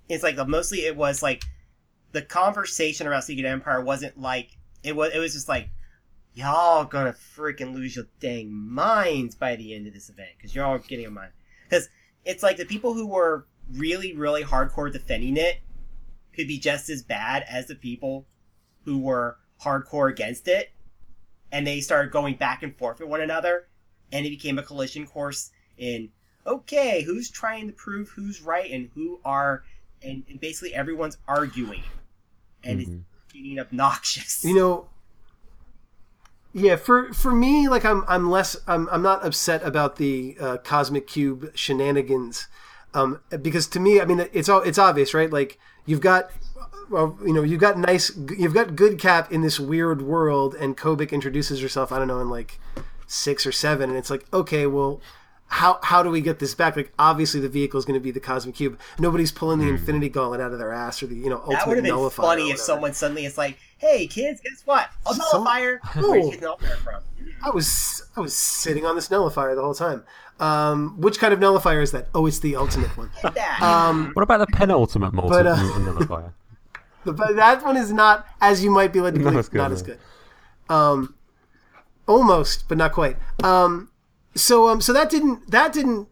it's like mostly it was like the conversation around Secret Empire wasn't like it was. It was just like y'all gonna freaking lose your dang minds by the end of this event because you're all getting a mind. Because it's like the people who were really, really hardcore defending it could be just as bad as the people who were hardcore against it, and they started going back and forth with one another, and it became a collision course in okay, who's trying to prove who's right and who are, and, and basically everyone's arguing, and Mhm. it's getting obnoxious. You know, yeah. For for me, like I'm I'm less I'm I'm not upset about the uh, cosmic cube shenanigans, um, because to me, I mean, it's all it's obvious, right? Like you've got. Well, you know, you've got nice, you've got good cap in this weird world, and Kobik introduces herself. I don't know in like six or seven, and it's like, okay, well, how how do we get this back? Like, obviously, the vehicle is going to be the cosmic cube. Nobody's pulling the Infinity Gauntlet out of their ass or the you know ultimate That would have been funny if someone suddenly is like, "Hey kids, guess what? A Some- nullifier. *laughs* Where'd you get the nullifier from?" I was I was sitting on this nullifier the whole time. Um, which kind of nullifier is that? Oh, it's the ultimate one. *laughs* Um, What about the penultimate But, multi uh, *laughs* nullifier? but that one is not, as you might be led to Not believe, as good, not as good. Um, almost, but not quite. Um, so um, so that didn't that didn't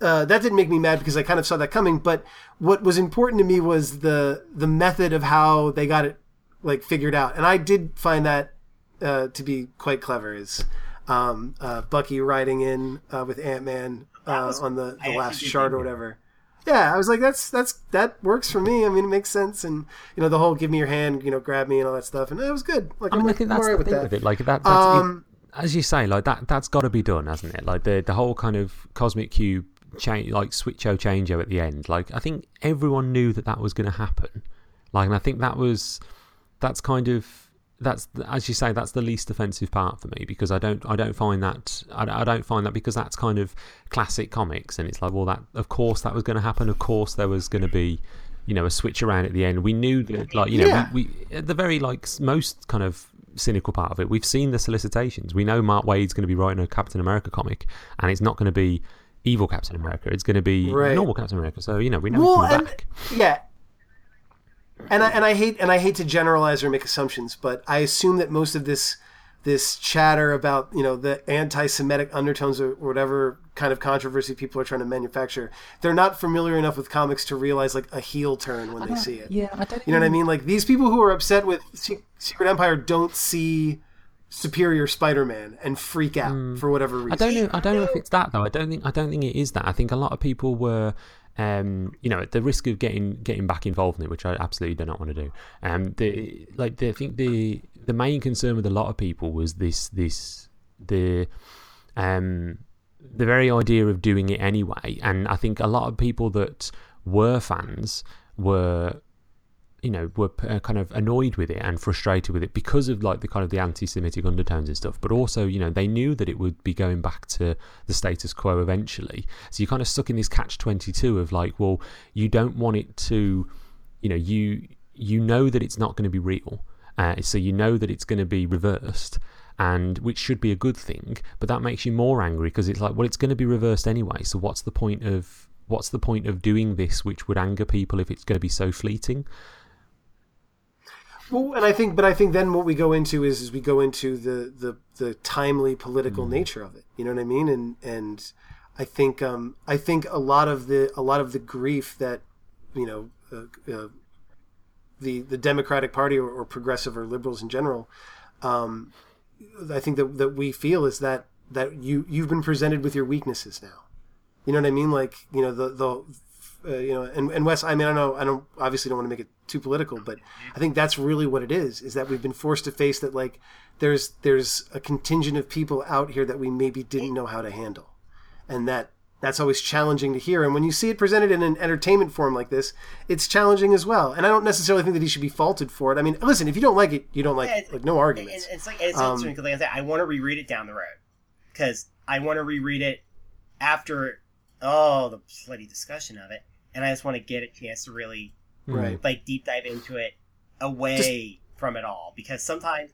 uh, that didn't make me mad because I kind of saw that coming. But what was important to me was the the method of how they got it like figured out, and I did find that uh, to be quite clever. Is um, uh, Bucky riding in uh, with Ant Man uh, on the, the last shard or whatever. Yeah, I was like, that's that's that works for me. I mean, it makes sense, and you know, the whole "give me your hand," you know, grab me and all that stuff, and it was good. Like, I mean, I'm, I think I'm that's alright the with thing that. with it. Like that, that's Um, it, as you say, like that. That's got to be done, hasn't it? Like the the whole kind of cosmic cube change, like switcho changeo at the end. Like I think everyone knew that that was going to happen. Like, and I think that was that's kind of that's as you say that's the least offensive part for me because I don't I don't find that I, I don't find that because that's kind of classic comics and it's like well that of course that was going to happen. Of course there was going to be you know a switch around at the end. We knew that like you know Yeah. we, we at the very like most kind of cynical part of it we've seen the solicitations. We know Mark Waid's going to be writing a Captain America comic and it's not going to be evil Captain America. It's going to be Right. normal Captain America. So you know we know well, and back. yeah, and I and I hate and I hate to generalize or make assumptions, but I assume that most of this this chatter about you know the anti-Semitic undertones or whatever kind of controversy people are trying to manufacture, they're not familiar enough with comics to realize like a heel turn when they uh-huh. see it. yeah I don't You know what I mean? Like these people who are upset with Secret Empire don't see Superior Spider-Man and freak out hmm. for whatever reason. I don't know. I don't know if it's that though. I don't think. I don't think it is that. I think a lot of people were, um, you know, at the risk of getting getting back involved in it, which I absolutely do not want to do. Um, the like the, I think the the main concern with a lot of people was this this the um the very idea of doing it anyway. And I think a lot of people that were fans were you know were uh, kind of annoyed with it and frustrated with it because of like the kind of the anti-Semitic undertones and stuff. But also, you know, they knew that it would be going back to the status quo eventually. So you're kind of stuck in this catch twenty two of like, well, you don't want it to, you know, you you know that it's not going to be real, uh, so you know that it's going to be reversed. And which should be a good thing, but that makes you more angry because it's like, well, it's going to be reversed anyway. So what's the point of what's the point of doing this, which would anger people if it's going to be so fleeting? Well, and I think, but I think then what we go into is, is we go into the the the timely political nature of it. You know what I mean? And and I think um I think a lot of the a lot of the grief that you know uh, uh, the the Democratic Party or, or progressive or liberals in general, um, I think that that we feel is that that you you've been presented with your weaknesses now. You know what I mean? Like you know the the uh, you know and, and Wes. I mean I know I don't obviously don't want to make it too political, but I think that's really what it is. Is that we've been forced to face that like there's there's a contingent of people out here that we maybe didn't know how to handle, and that that's always challenging to hear. And when you see it presented in an entertainment form like this, it's challenging as well. And I don't necessarily think that he should be faulted for it. I mean, listen, if you don't like it, you don't like Yeah, it. Like no arguments. It's like it's Um, interesting because, like I said, I want to reread it down the road because I want to reread it after oh the bloody discussion of it, and I just want to get a chance to really hmm. Right. like deep dive into it away from it all because sometimes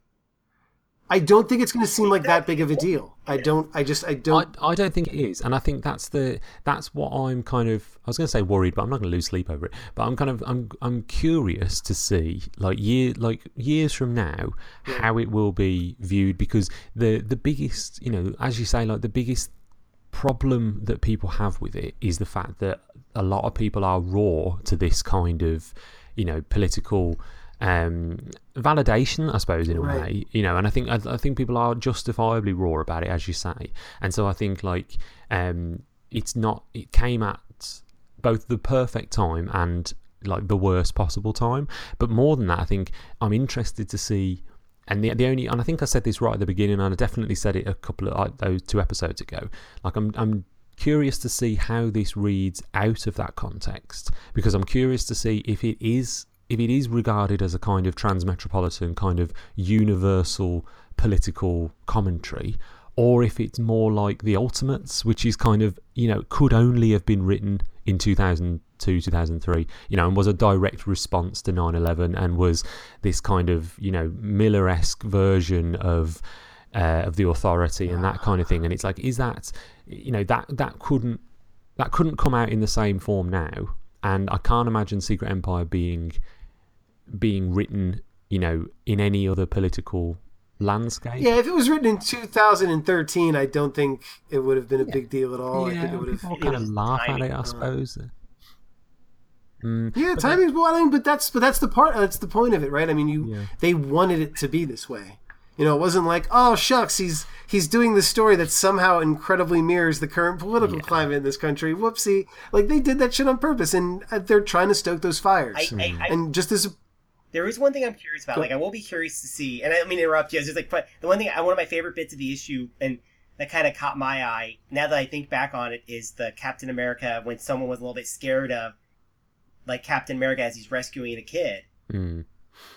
I don't think it's going to seem like that big of a deal. I don't. I just. I I, don't. I don't think it is, and I think that's the that's what I'm kind of. I was going to say worried, but I'm not going to lose sleep over it. But I'm kind of I'm I'm curious to see like year like years from now how it will be viewed because the the biggest you know as you say like the biggest problem that people have with it is the fact that a lot of people are raw to this kind of you know political um validation i suppose in a Right. way you know and i think I, I think people are justifiably raw about it as you say and so i think like um it's not it came at both the perfect time and like the worst possible time but more than that i think i'm interested to see and the, the only and I think I said this right at the beginning, and I definitely said it a couple of like, those two episodes ago. Like I'm I'm curious to see how this reads out of that context because I'm curious to see if it is if it is regarded as a kind of transmetropolitan kind of universal political commentary or if it's more like the ultimates which is kind of you know could only have been written in 2002 2003 you know and was a direct response to 9-11 and was this kind of you know miller-esque version of uh, of the authority and that kind of thing. And it's like is that you know that that couldn't that couldn't come out in the same form now and i can't imagine secret empire being being written you know in any other political landscape Yeah, if it was written in 2013, I don't think it would have been a big deal at all. I think it would have. people kind of laugh at it, I suppose. Mm, Yeah, timing's well, I mean, but that's but that's the part. That's the point of it, right? I mean, you Yeah. they wanted it to be this way. You know, it wasn't like, oh shucks, he's he's doing this story that somehow incredibly mirrors the current political climate in this country. Whoopsie! Like they did that shit on purpose, and uh, they're trying to stoke those fires. I, I, I, and just as there is one thing I'm curious about. Like, I will be curious to see, and I don't mean to interrupt you. It's just like, but the one thing, I one of my favorite bits of the issue, and that kind of caught my eye. Now that I think back on it, is the Captain America when someone was a little bit scared of, like Captain America as he's rescuing a kid, mm.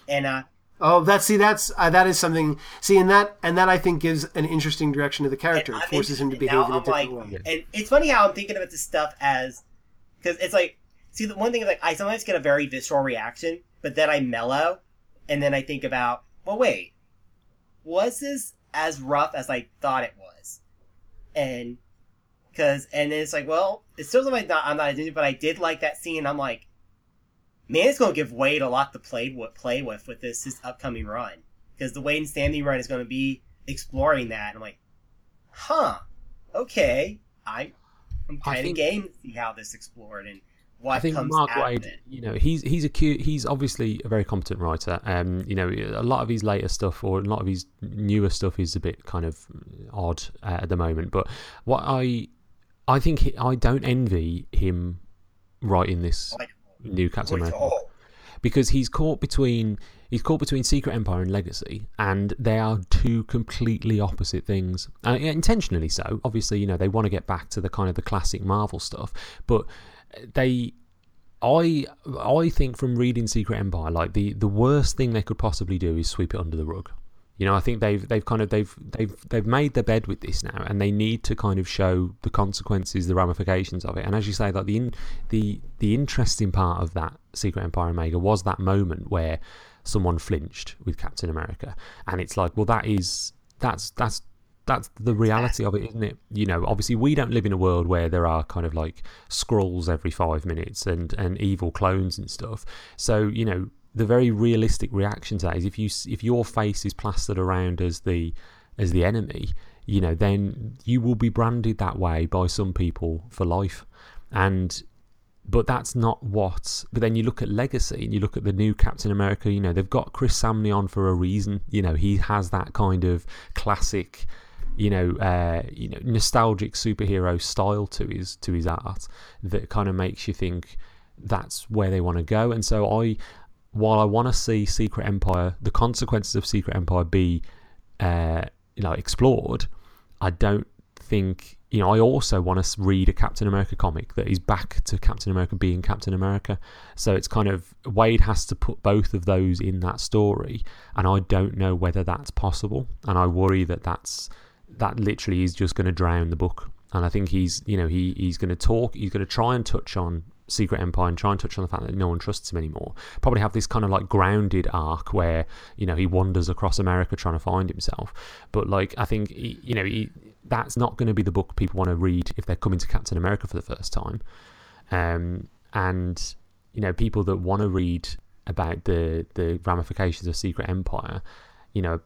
and uh, oh, that see, that's uh, that is something. See, and that and that I think gives an interesting direction to the and character. It forces him to behave in a I'm different like, way. and it's funny how I'm thinking about this stuff as, because it's like, see, the one thing is like I sometimes get a very visceral reaction, but then I mellow, and then I think about, well, wait, was this as rough as I thought it was? And because and then it's like, well, it still like not I'm not into but I did like that scene. I'm like, man, it's gonna give Waid a lot to play with, play with with this this upcoming run because the Waid and Samnee run is gonna be exploring that. I'm like, huh, okay, I, I'm kind of game to see how this explored and what I think Mark Waid, you know, he's he's a cute, he's obviously a very competent writer. Um, you know, a lot of his later stuff or a lot of his newer stuff is a bit kind of odd uh, at the moment. But what I, I think he, I don't envy him writing this new Captain America oh, because he's caught between he's caught between Secret Empire and Legacy, and they are two completely opposite things, uh, intentionally so. Obviously, you know they want to get back to the kind of the classic Marvel stuff, but they. I I think from reading Secret Empire, like the, the worst thing they could possibly do is sweep it under the rug. You know, I think they've they've kind of they've they've they've made their bed with this now, and they need to kind of show the consequences, the ramifications of it. And as you say, like the in, the the interesting part of that Secret Empire Omega was that moment where someone flinched with Captain America, and it's like, well, that is that's that's that's the reality of it, isn't it? You know, obviously we don't live in a world where there are kind of like Skrulls every five minutes and and evil clones and stuff. So you know, the very realistic reaction to that is if you if your face is plastered around as the as the enemy, you know, then you will be branded that way by some people for life, and but that's not what. But then you look at Legacy and you look at the new Captain America. You know, they've got Chris Samnee on for a reason. You know, he has that kind of classic, you know, uh, you know, nostalgic superhero style to his to his art that kind of makes you think that's where they want to go. And so I, while I want to see Secret Empire, the consequences of Secret Empire be, uh, you know, explored, I don't think you know. I also want to read a Captain America comic that is back to Captain America being Captain America. So it's kind of Waid has to put both of those in that story, and I don't know whether that's possible. And I worry that that's that literally is just going to drown the book. And I think he's you know he he's going to talk. He's going to try and touch on Secret Empire and try and touch on the fact that no one trusts him anymore. Probably have this kind of like grounded arc where you know he wanders across America trying to find himself. But like I think he, you know he, that's not going to be the book people want to read if they're coming to Captain America for the first time. Um, and you know people that want to read about the the ramifications of Secret Empire, you know.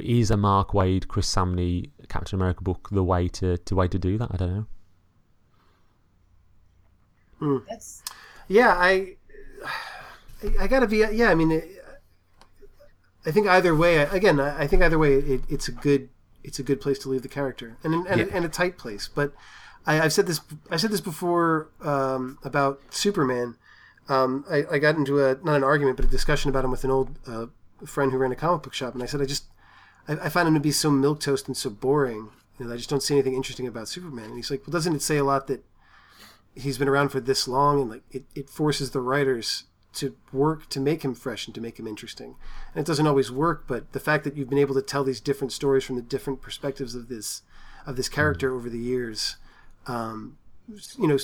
Is a Mark Waid, Chris Samnee Captain America book the way to, to way to do that? I don't know. That's Yeah, I, I gotta be. Yeah, I mean, it, I think either way. Again, I I think either way, it, it's a good, it's a good place to leave the character, and and, Yeah. and a tight place. But I, I've said this, I said this before um, about Superman. Um, I, I got into a not an argument, but a discussion about him with an old uh, friend who ran a comic book shop, and I said I just, I, I find him to be so milk toast and so boring. You know, I just don't see anything interesting about Superman. And he's like, well, doesn't it say a lot that he's been around for this long and like it, it forces the writers to work to make him fresh and to make him interesting. And it doesn't always work but the fact that you've been able to tell these different stories from the different perspectives of this of this character over the years um, you know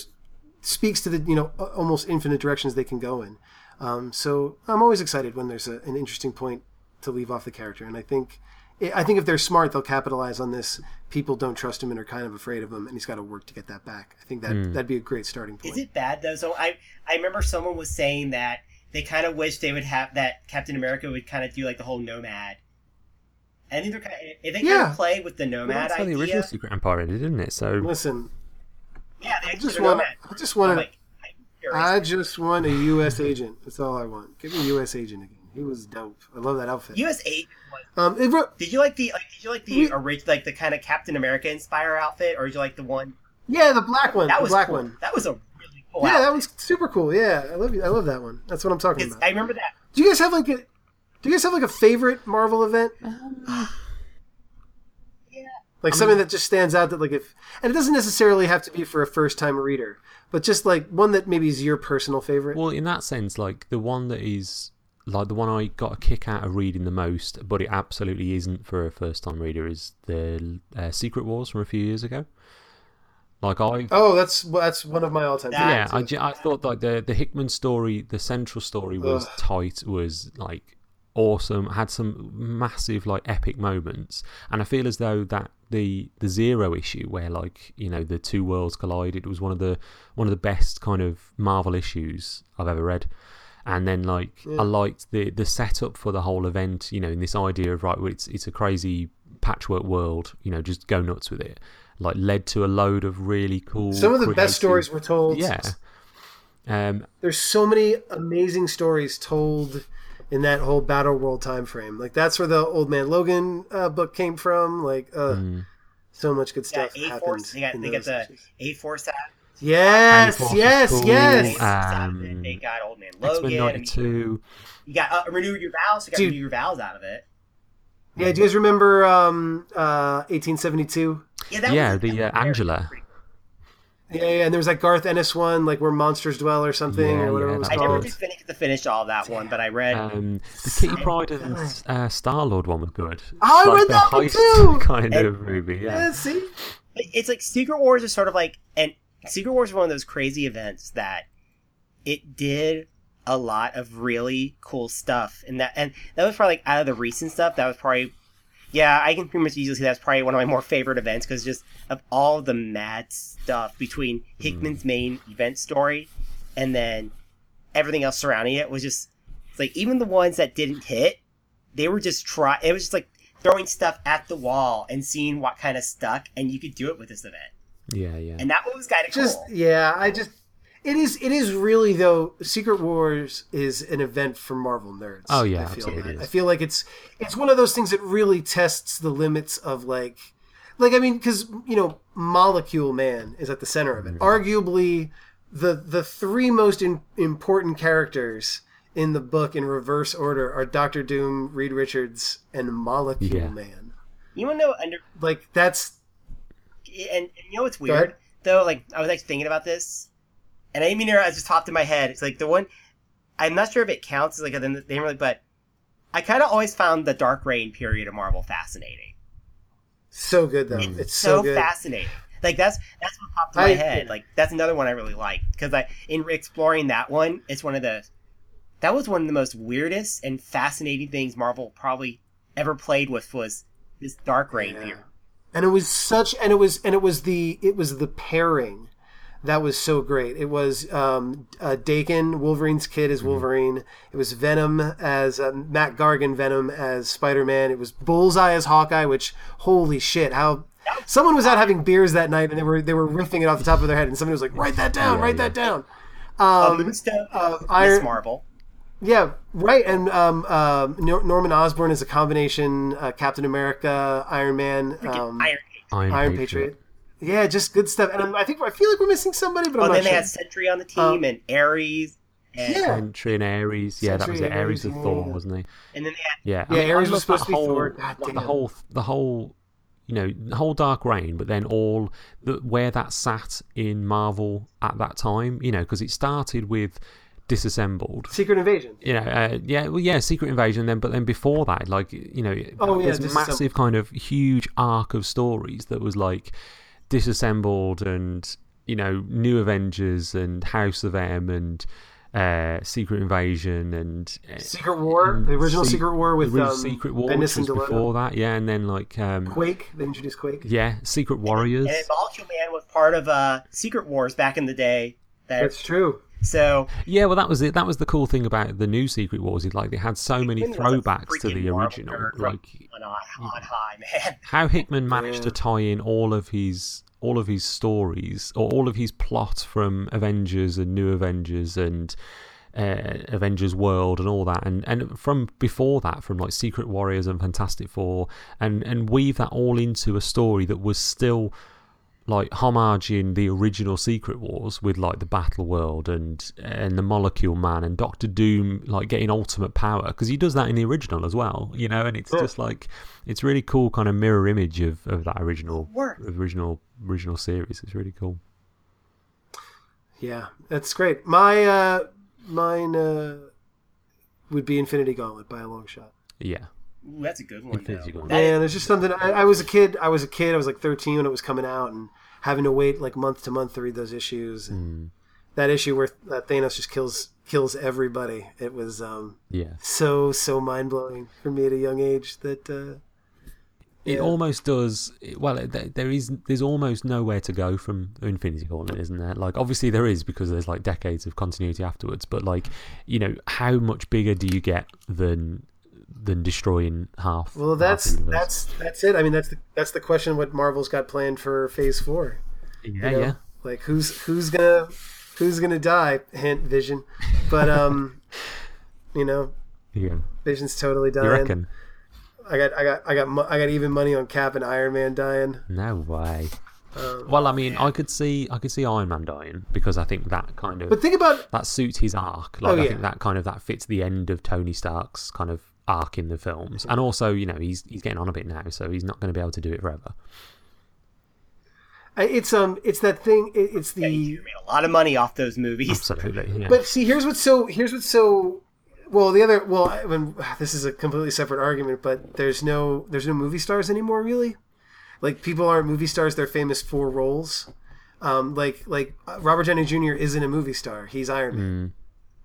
speaks to the you know almost infinite directions they can go in. Um, so i'm always excited when there's a, an interesting point to leave off the character. And i think I think if they're smart, they'll capitalize on this. People don't trust him and are kind of afraid of him, and he's got to work to get that back. I think that hmm. that'd be a great starting point. Is it bad though? So I I remember someone was saying that they kind of wish they would have that Captain America would kind of do like the whole nomad. I think they're kind of, if they kind Yeah. of play with the nomad That's how the original Secret Empire did, didn't it? So Listen, yeah, they I just want, nomad. I just I'm want, like, I just want a U.S. agent. That's all I want. Give me a U.S. agent again. He was dope. I love that outfit. U.S. eight. Was, Um, it, re- did you like the like? Did you like the We- original like the kind of Captain America inspire outfit, or did you like the one yeah, the black one. that the was black cool. one. That was a really cool. Yeah, that outfit. one's super cool. Yeah, I love you. I love that one. That's what I'm talking about. I remember that. Do you guys have like a? Do you guys have like a favorite Marvel event? *sighs* Yeah. Like something that just stands out that like if and it doesn't necessarily have to be for a first time reader, but just like one that maybe is your personal favorite. Well, in that sense, like the one that is like the one I got a kick out of reading the most, but it absolutely isn't for a first time reader, is the uh, Secret Wars from a few years ago. Like I, oh, that's that's one of my all time. Yeah, I, ju- I thought like the the Hickman story, the central story was Ugh. tight, was like awesome, had some massive like epic moments, and I feel as though that the the zero issue where like you know the two worlds collided was one of the one of the best kind of Marvel issues I've ever read. And then, like, I liked the the setup for the whole event. You know, in this idea of right, well, it's it's a crazy patchwork world. You know, just go nuts with it. Like, led to a load of really cool. Some of the creative- best stories were told. Yeah. Um, There's so many amazing stories told in that whole battle world time frame. Like that's where the Old Man Logan uh, book came from. Like uh, mm. so much good Yeah, stuff A happened. Force. They got they got the. A Force out. Yes, yes, cool. yes. Um, they got Old Man X Men Logan. I mean, '92. you got uh, renew your vows. You got Dude. renew your vows out of it. yeah, do you guys remember um, uh, 1872? Yeah, that Yeah, was, the that uh, very- Angela. Yeah, yeah, and there was that Garth Ennis one, like where monsters dwell or something, Yeah, or whatever yeah, it was I that never called. did finish to finish all that one, but I read. Um, the Kitty Pryde and uh, Star Lord one was good. I Like read the that one too! *laughs* Kind And- of movie, yeah. Yeah, see, it's like Secret Wars is sort of like, and Secret Wars is one of those crazy events that it did a lot of really cool stuff, and that and that was probably like out of the recent stuff. That was probably, yeah, I can pretty much easily say that's probably one of my more favorite events because just of all the mad stuff between mm-hmm. Hickman's main event story and then everything else surrounding it was just like even the ones that didn't hit, they were just try. It was just like throwing stuff at the wall and seeing what kind of stuck, and you could do it with this event. Yeah, yeah. And that was kind of just cool. yeah, I just it is it is really though. Secret Wars is an event for Marvel nerds. Oh, yeah, I feel absolutely like. is. I feel like it's it's one of those things that really tests the limits of like like I mean because you know Molecule Man is at the center of it. Mm-hmm. Arguably the the three most in, important characters in the book in reverse order are Doctor Doom, Reed Richards, and Molecule Yeah. Man. You want to know under Like that's and, and you know what's weird though? Like I was like thinking about this, and I didn't mean to. I just popped in my head. It's like the one. I'm not sure if it counts as like a, they didn't really, but I kind of always found the Dark Reign period of Marvel fascinating. so good though. It's, It's so, so, fascinating. Like that's that's what popped in my I- head. Like that's another one I really like because I in exploring that one, it's one of the that was one of the most weirdest and fascinating things Marvel probably ever played with was this Dark Reign Yeah. here. And it was such and it was and it was the it was the pairing that was so great. It was um uh, Daken wolverine's kid as wolverine. It was venom as uh, Mac Gargan venom as spider-man. It was bullseye as hawkeye which holy shit how someone was out having beers that night and they were they were riffing it off the top of their head and somebody was like write that down Yeah, write yeah. that down. Um, um, uh, Iron- Marvel. Yeah, right. And um, um, Nor- Norman Osborn is a combination uh, Captain America, Iron Man, um, Iron. Iron, Iron Patriot. Yeah, just good stuff. And I'm, I think I feel like we're missing somebody, but Oh, I'm then not they sure. had Sentry on the team and Ares. And, Yeah. Sentry and Ares. Yeah, that was it. Sentry, Ares of Ares, Thor, yeah. wasn't he? and then they had Yeah, Yeah, Ares I was love supposed to be whole, Thor. God like the whole, the whole, you know, the whole Dark Reign, but then all the where that sat in Marvel at that time, you know, because it started with disassembled. Secret Invasion. You know, uh, yeah, well, yeah, Secret Invasion. Then, but then before that, like, you know, Oh, yeah, there's Disassembled. massive kind of huge arc of stories that was like disassembled and you know, New Avengers and House of M and uh, Secret Invasion and uh, Secret War, the original Se- Secret War with the original um, Secret War, Bendis which and was before that, yeah, and then like um, Quake. They introduced Quake. yeah, Secret Warriors. and then Molecule Man was part of uh, Secret Wars back in the day. That That's true. So Yeah, well, that was it. That was the cool thing about the new Secret Wars. Is like they had so many Hickman was a throwbacks to the original. Like on, on high, man. *laughs* how Hickman managed Yeah. to tie in all of his all of his stories or all of his plot from Avengers and New Avengers and uh, Avengers World and all that, and and from before that, from like Secret Warriors and Fantastic Four, and and weave that all into a story that was still like homaging the original Secret Wars with like the Battle World and and the Molecule Man and Doctor Doom like getting ultimate power because he does that in the original as well, you know, and it's just like it's really cool kind of mirror image of, of that original original original series. It's really cool. Yeah, that's great. My uh, mine uh, would be Infinity Gauntlet by a long shot. Yeah, Ooh, that's a good one. Infinity though. Gauntlet. Man, there's just something. I, I was a kid. I was a kid. I was like 13 when it was coming out, and having to wait like month to month to read those issues. And That issue where uh, Thanos just kills kills everybody. It was um, yeah. so so mind blowing for me at a young age. That uh, It Yeah. almost does. Well, there is. There's almost nowhere to go from Infinity Gauntlet, isn't there? Like, obviously there is because there's like decades of continuity afterwards. But like, you know, how much bigger do you get than than destroying half? well, that's the universe? that's that's it. I mean, that's the that's the question. What Marvel's got planned for Phase Four? yeah, you know? yeah. Like who's who's gonna who's gonna die? Hint Vision, but um, *laughs* you know, Yeah. Vision's totally dying. You reckon? I got I got I got mo- I got even money on Cap and Iron Man dying. No way. Um, Well, I mean, I could see I could see Iron Man dying because I think that kind of but think about that suits his arc. Like Oh, I yeah. think that kind of that fits the end of Tony Stark's kind of arc in the films, and also you know he's he's getting on a bit now, so he's not going to be able to do it forever. It's um it's that thing. It's the yeah, you made a lot of money off those movies. Absolutely. Yeah. But see, here's what's so here's what's so well. The other well, I mean, this is a completely separate argument, but there's no there's no movie stars anymore, really. Like people aren't movie stars; they're famous for roles. Um, like like uh, Robert Downey Jr. isn't a movie star; he's Iron Man.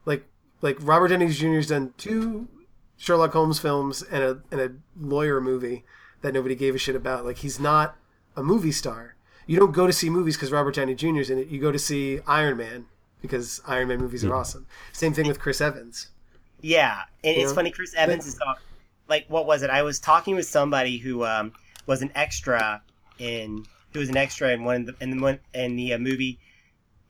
Like like Robert Downey Jr.'s done two Sherlock Holmes films and a and a lawyer movie that nobody gave a shit about. Like he's not a movie star. You don't go to see movies because Robert Downey Jr.'s in it. You go to see Iron Man because Iron Man movies are awesome. Same thing with Chris Evans. Yeah, and it's Yeah. funny. Chris Evans is talk, like what was it? I was talking with somebody who um, was an extra in who was an extra in one of the in the one in the uh, movie.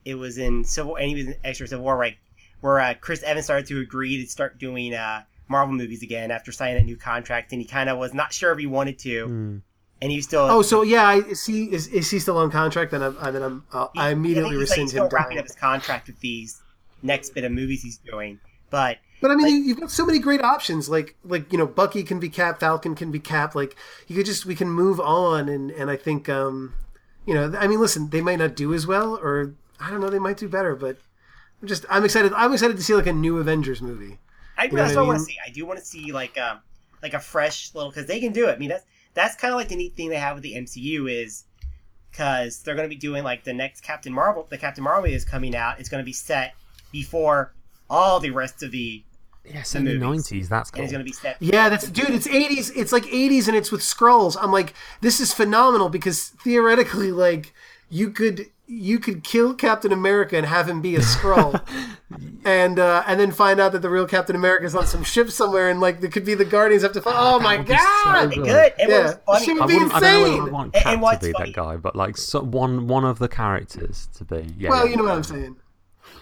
It was in Civil, and he was an extra in Civil War, right? Where uh, Chris Evans started to agree to start doing uh, Marvel movies again after signing that new contract, and he kind of was not sure if he wanted to, Hmm. and he still. Oh, so yeah, I, is he is, is he still on contract? Then I'm, I then I'm I'll, I immediately think he's, like, rescind still him. wrapping up his contract with these next bit of movies he's doing, but But I mean, you you've got so many great options. Like like you know, Bucky can be Cap, Falcon can be Cap. Like you could just we can move on, and and I think um, you know, I mean, listen, they might not do as well, or I don't know, they might do better. But I'm just I'm excited. I'm excited to see like a new Avengers movie. I, know that's what I what I want to see. I do want to see like um like a fresh little because they can do it. I mean that's that's kind of like the neat thing they have with the MCU is because they're going to be doing like the next Captain Marvel. The Captain Marvel is coming out. It's going to be set before all the rest of the, Yes, in the nineties. That's cool. it's going to be set. Yeah, that's dude. It's eighties. It's like eighties, and it's with Skrulls. I'm like, this is phenomenal because theoretically, like, you could you could kill Captain America and have him be a Skrull, *laughs* and uh, and then find out that the real Captain America is on some ship somewhere, and like there could be the Guardians have to find. Oh my would be so god! good. Good. And Yeah. what's funny, She I, would be wouldn't, I don't know insane. I want Cap and what's to be funny- that guy, but like so, one one of the characters to be. Yeah, well, yeah. you know what I'm saying.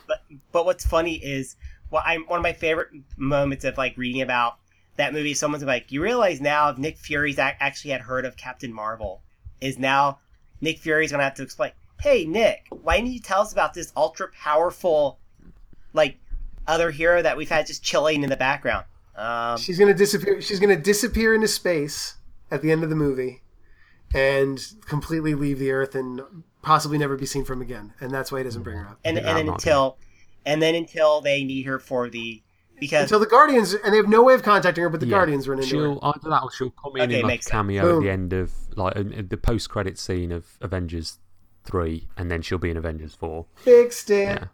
but but what's funny is what I'm one of my favorite moments of like reading about that movie. Someone's like, you realize now if Nick Fury's actually had heard of Captain Marvel, is now Nick Fury's gonna have to explain. Hey Nick, why didn't you tell us about this ultra powerful, like, other hero that we've had just chilling in the background? Um, She's gonna disappear. She's gonna disappear into space at the end of the movie, and completely leave the Earth and possibly never be seen from again. And that's why he doesn't bring her up and Yeah, and then I'm until, and then until they need her for the because until the Guardians, and they have no way of contacting her. But the Yeah. Guardians run into She'll her. either that or she'll come in Okay, in like makes a sense. cameo Boom. at the end of like in, in the post credit scene of Avengers three, and then she'll be in Avengers four. Fixed it. Yeah.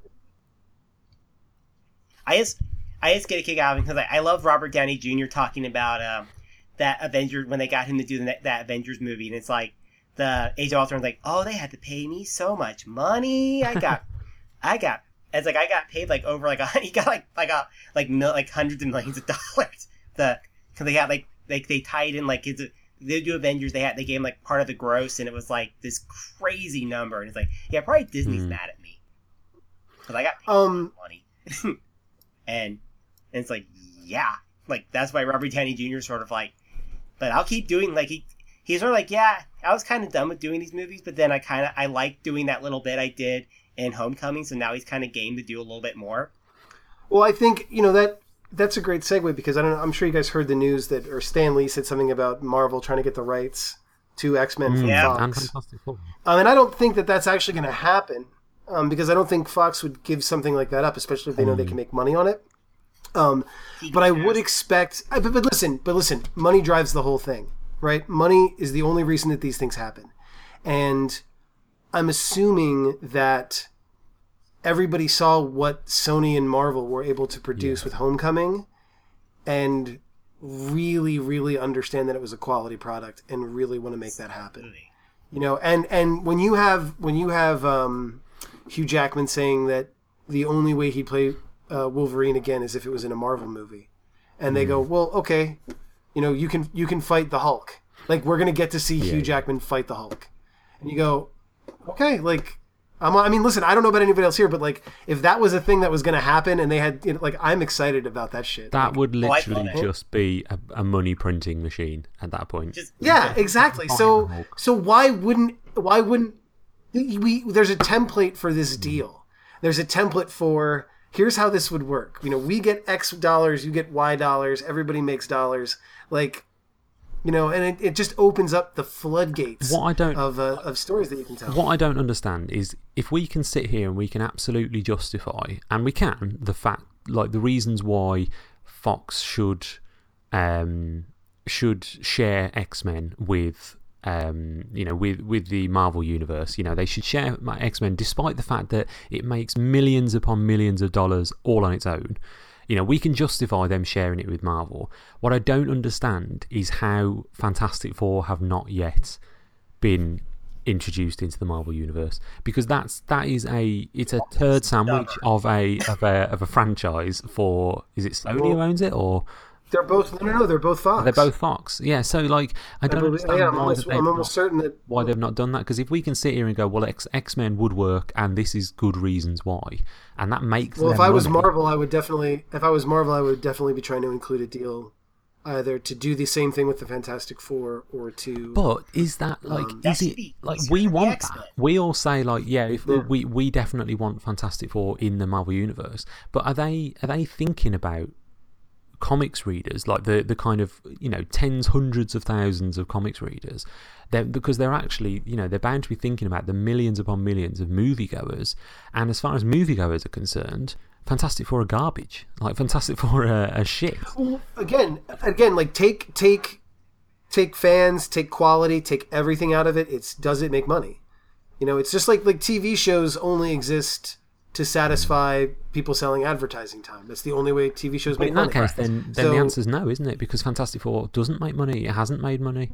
I just I just get a kick out of it because I, I love Robert Downey Jr. talking about um, that Avengers when they got him to do the, that Avengers movie, and it's like the Age of Ultron's like, oh, they had to pay me so much money. I got, *laughs* I got. It's like I got paid like over like a *laughs* he got like I got like mil, like hundreds of millions of dollars. *laughs* The because they had like like they tied in like his they do Avengers they had they gave him like part of the gross and it was like this crazy number and it's like yeah probably Disney's Hmm. mad at me because I got paid Um, money. *laughs* and, and it's like, yeah, like that's why Robert Downey Jr. is sort of like, but I'll keep doing like he he's sort of like, yeah, I was kind of done with doing these movies, but then I kind of I like doing that little bit I did in Homecoming, so now he's kind of game to do a little bit more. Well, I think you know that that's a great segue because I don't. know, I'm sure you guys heard the news that or Stan Lee said something about Marvel trying to get the rights to X Men from Yeah. And Fox. Fantastic Four. Um, and I don't think that that's actually going to happen um, because I don't think Fox would give something like that up, especially if they know they can make money on it. Um, but I would expect. I- But, but listen, but listen, money drives the whole thing, right? Money is the only reason that these things happen, and I'm assuming that everybody saw what Sony and Marvel were able to produce with Homecoming, and really, really understand that it was a quality product, and really want to make that happen you know and and when you have when you have um, Hugh Jackman saying that the only way he'd play uh, Wolverine again is if it was in a Marvel movie, and they go, well, okay, you know, you can you can fight the Hulk. Like we're gonna get to see Hugh yeah. Jackman fight the Hulk, and you go, okay, like. I'm, I mean, listen. I don't know about anybody else here, but like, if that was a thing that was going to happen, and they had, you know, like, I'm excited about that shit. That Like, would oh, literally it. just be a, a money printing machine at that point. Just Yeah, exactly. So so why wouldn't why wouldn't we there's a template for this mm. deal. There's a template for here's how this would work. You know, we get X dollars, you get Y dollars, everybody makes dollars. Like you know, and it, it just opens up the floodgates What I don't- of uh, of stories that you can tell. What I don't understand is if we can sit here and we can absolutely justify, and we can, the fact, like the reasons why Fox should um, should share X Men with. Um, you know, with with the Marvel universe, you know, they should share X Men, despite the fact that it makes millions upon millions of dollars all on its own. You know, we can justify them sharing it with Marvel. What I don't understand is how Fantastic Four have not yet been introduced into the Marvel universe because that's that is a it's a turd sandwich of a of a of a franchise for is it Sony who owns it or They're both no no no, they're both Fox. they're both Fox yeah so like I don't believe- understand yeah, I'm why almost, they've I'm not- almost certain that why they've not done that because if we can sit here and go well X X Men would work and this is good reasons why and that makes Well, if I was money. Marvel, I would definitely. If I was Marvel, I would definitely be trying to include a deal, either to do the same thing with the Fantastic Four or to. But is that um, like that is should it like we want that? We all say like yeah, if Yeah. we we definitely want Fantastic Four in the Marvel universe. But are they are they thinking about comics readers like the the kind of you know tens hundreds of thousands of comics readers? They're, because they're actually you know they're bound to be thinking about the millions upon millions of moviegoers. And as far as moviegoers are concerned. Fantastic Four are garbage. Like Fantastic *laughs* Four are, are shit. again, again, like take take take fans, take quality, take everything out of it. It's does it make money? You know, it's just like like TV shows only exist to satisfy people selling advertising time. That's the only way TV shows make in that money. case, then then the answer is no, isn't it? Because Fantastic Four doesn't make money. It hasn't made money,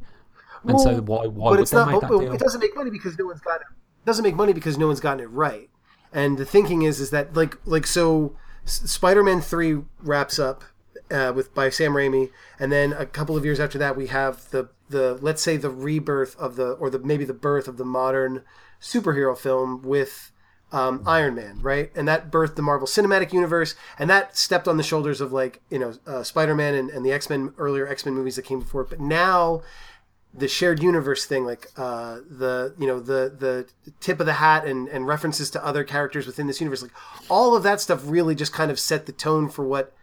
and so Well, why why but would it's they not. make that deal? It doesn't make money because no one's got it. Doesn't make money because no one's gotten it right. And the thinking is, is that like like so, Spider-Man three wraps up uh, with by Sam Raimi, and then a couple of years after that, we have the the let's say the rebirth of the or the maybe the birth of the modern superhero film with. Um, Iron Man, right, and that birthed the Marvel Cinematic Universe, and that stepped on the shoulders of like you know uh, Spider Man and, and the X Men earlier X Men movies that came before. it. But now the shared universe thing, like uh, the you know the the tip of the hat and, and references to other characters within this universe, like all of that stuff really just kind of set the tone for what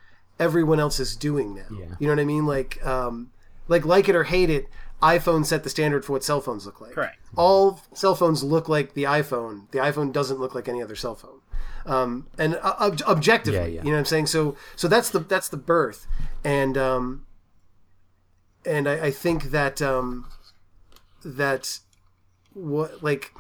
everyone else is doing now. Yeah. You know what I mean? Like um, like like it or hate it, iPhone set the standard for what cell phones look like. Correct. All cell phones look like the iPhone. The iPhone doesn't look like any other cell phone. Um, and uh, ob- objectively, Yeah, yeah. you know what I'm saying. So so that's the that's the birth, and um, and I, I think that um, that what like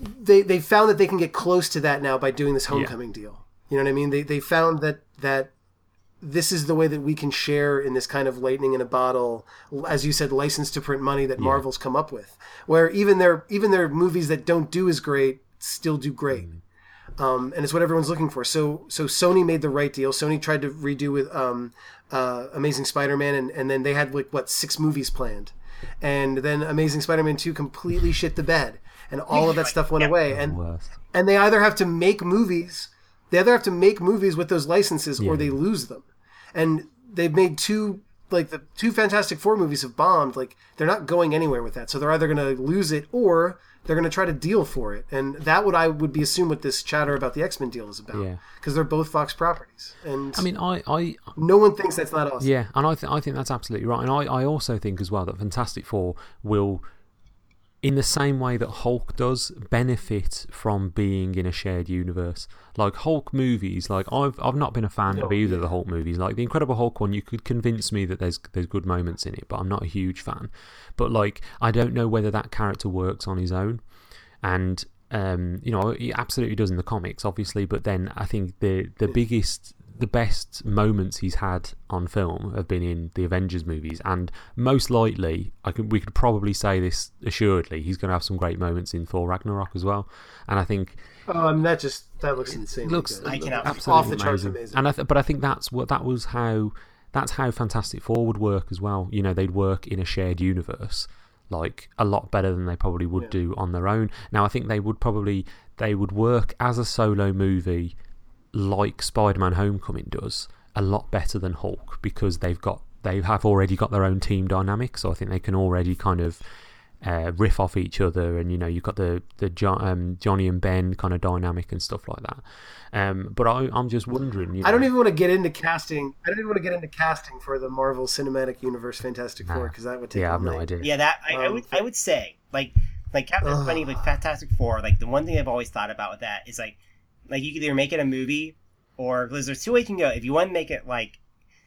they they found that they can get close to that now by doing this homecoming deal. You know what I mean? They they found that that this is the way that we can share in this kind of lightning in a bottle, as you said, license to print money that Marvel's come up with, where even their even their movies that don't do as great still do great. Um, and it's what everyone's looking for. So, so Sony made the right deal. Sony tried to redo with um, uh, Amazing Spider-Man, and, and then they had like what six movies planned, and then Amazing Spider-Man two completely shit the bed, and all of that *laughs* stuff went away. And Worst. and they either have to make movies they either have to make movies with those licenses or they lose them. And they've made two like the two fantastic four movies have bombed. Like they're not going anywhere with that. So they're either going to lose it or they're going to try to deal for it. And that would i would be assume what this chatter about the x-men deal is about Yeah. because they're both fox properties. And I mean, I, I no one thinks that's not awesome. Yeah, and I, th- I think that's absolutely right. And I, I also think as well that Fantastic Four will, in the same way that Hulk does, benefit from being in a shared universe. Like Hulk movies, like I've I've not been a fan of either of the Hulk movies. Like the Incredible Hulk one, you could convince me that there's there's good moments in it, but I'm not a huge fan. But like I don't know whether that character works on his own, and um, you know he absolutely does in the comics, obviously. But then I think the the biggest the best moments he's had on film have been in the Avengers movies, and most likely, I can we could probably say this assuredly, he's going to have some great moments in Thor Ragnarok as well. And I think um that just that looks insane looks good. Cannot- absolutely off the charts amazing. amazing. And I th- but I think that's what that was how that's how Fantastic Four would work as well. You know, they'd work in a shared universe like a lot better than they probably would do on their own. Now I think they would probably they would work as a solo movie like Spider-Man Homecoming does a lot better than Hulk because they've got they have already got their own team dynamic, so I think they can already kind of uh, riff off each other, and you know you've got the the jo- um, Johnny and Ben kind of dynamic and stuff like that. Um, but I, I'm just wondering. You know, I don't even want to get into casting. I don't even want to get into casting for the Marvel Cinematic Universe Fantastic Four because that would take. Yeah, I all have no idea. Yeah, that I, I Um, would I would say like like Captain Ugh. Funny like Fantastic Four. Like the one thing I've always thought about with that is like like you could either make it a movie or because there's two ways you can go. If you want to make it like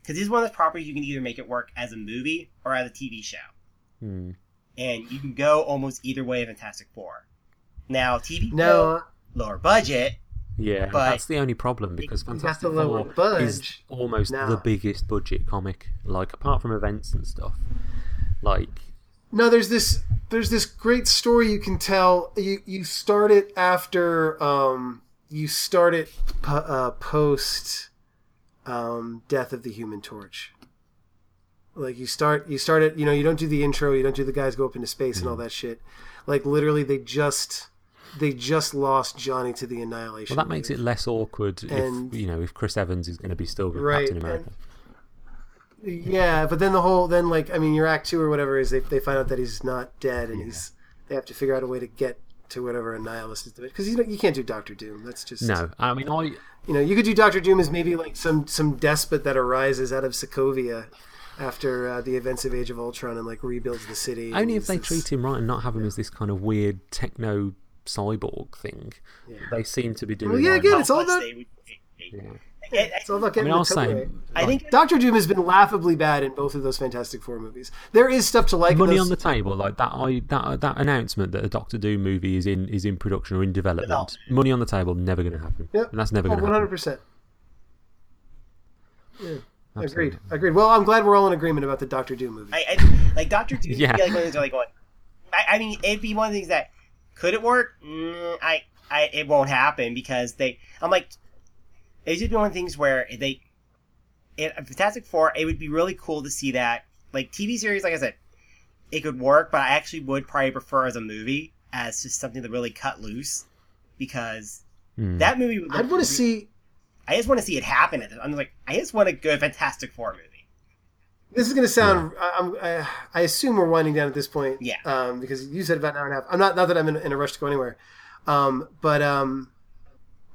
because this is one of those properties you can either make it work as a movie or as a TV show, Hmm. and you can go almost either way of Fantastic Four. Now TV No, lower budget. Yeah, But- that's the only problem because Fantastic Four is almost now. the biggest budget comic. Like apart from events and stuff, like no. There's this. There's this great story you can tell. You you start it after. Um, you start it po- uh, post. Um, death of the Human Torch. Like you start, you start it. You know, you don't do the intro. You don't do the guys go up into space and all that shit. Like literally, they just. They just lost Johnny to the annihilation. well, that makes it less awkward And- if you know if Chris Evans is going to be still Right, Captain America. Yeah, but then the whole then like I mean your act two or whatever is they they find out that he's not dead and he's they have to figure out a way to get to whatever Annihilus is because you know you can't do Doctor Doom. That's just No, I mean I You know you could do Doctor Doom as maybe like some some despot that arises out of Sokovia after uh, the events of Age of Ultron and like rebuilds the city. only and if they this- treat him right and not have him as this kind of weird techno cyborg thing. They seem to be doing. Well, yeah, again, it's all How much about- they would- they- they- it- It's all about I mean, the I'll say. I think Doctor Doom has been laughably bad in both of those Fantastic Four movies. There is stuff to like. money those- on the table, like that. I that that announcement that a Doctor Doom movie is in is in production or in development. Development. Money on the table, never going to happen. Yep. And that's never Oh, going to one happen. hundred percent. Agreed. Agreed. Well, I'm glad we're all in agreement about the Doctor Doom movie. I, I like Doctor Doom. *laughs* Yeah. Yeah. Like one of those like going. I, I mean, it'd be one of the things that could it work? Mm, I, I, it won't happen because they. I'm like, it's just be one of the things where they. In Fantastic Four, it would be really cool to see that like TV series. Like I said, it could work, but I actually would probably prefer as a movie as just something to really cut loose because Hmm. that movie. Would I'd want to see. I just want to see it happen. I'm like, I just want a good Fantastic Four movie. This is going to sound. I, I'm, I, I assume we're winding down at this point. Yeah. Um, because you said about an hour and a half. I'm not. Not that I'm in, in a rush to go anywhere. Um, but um,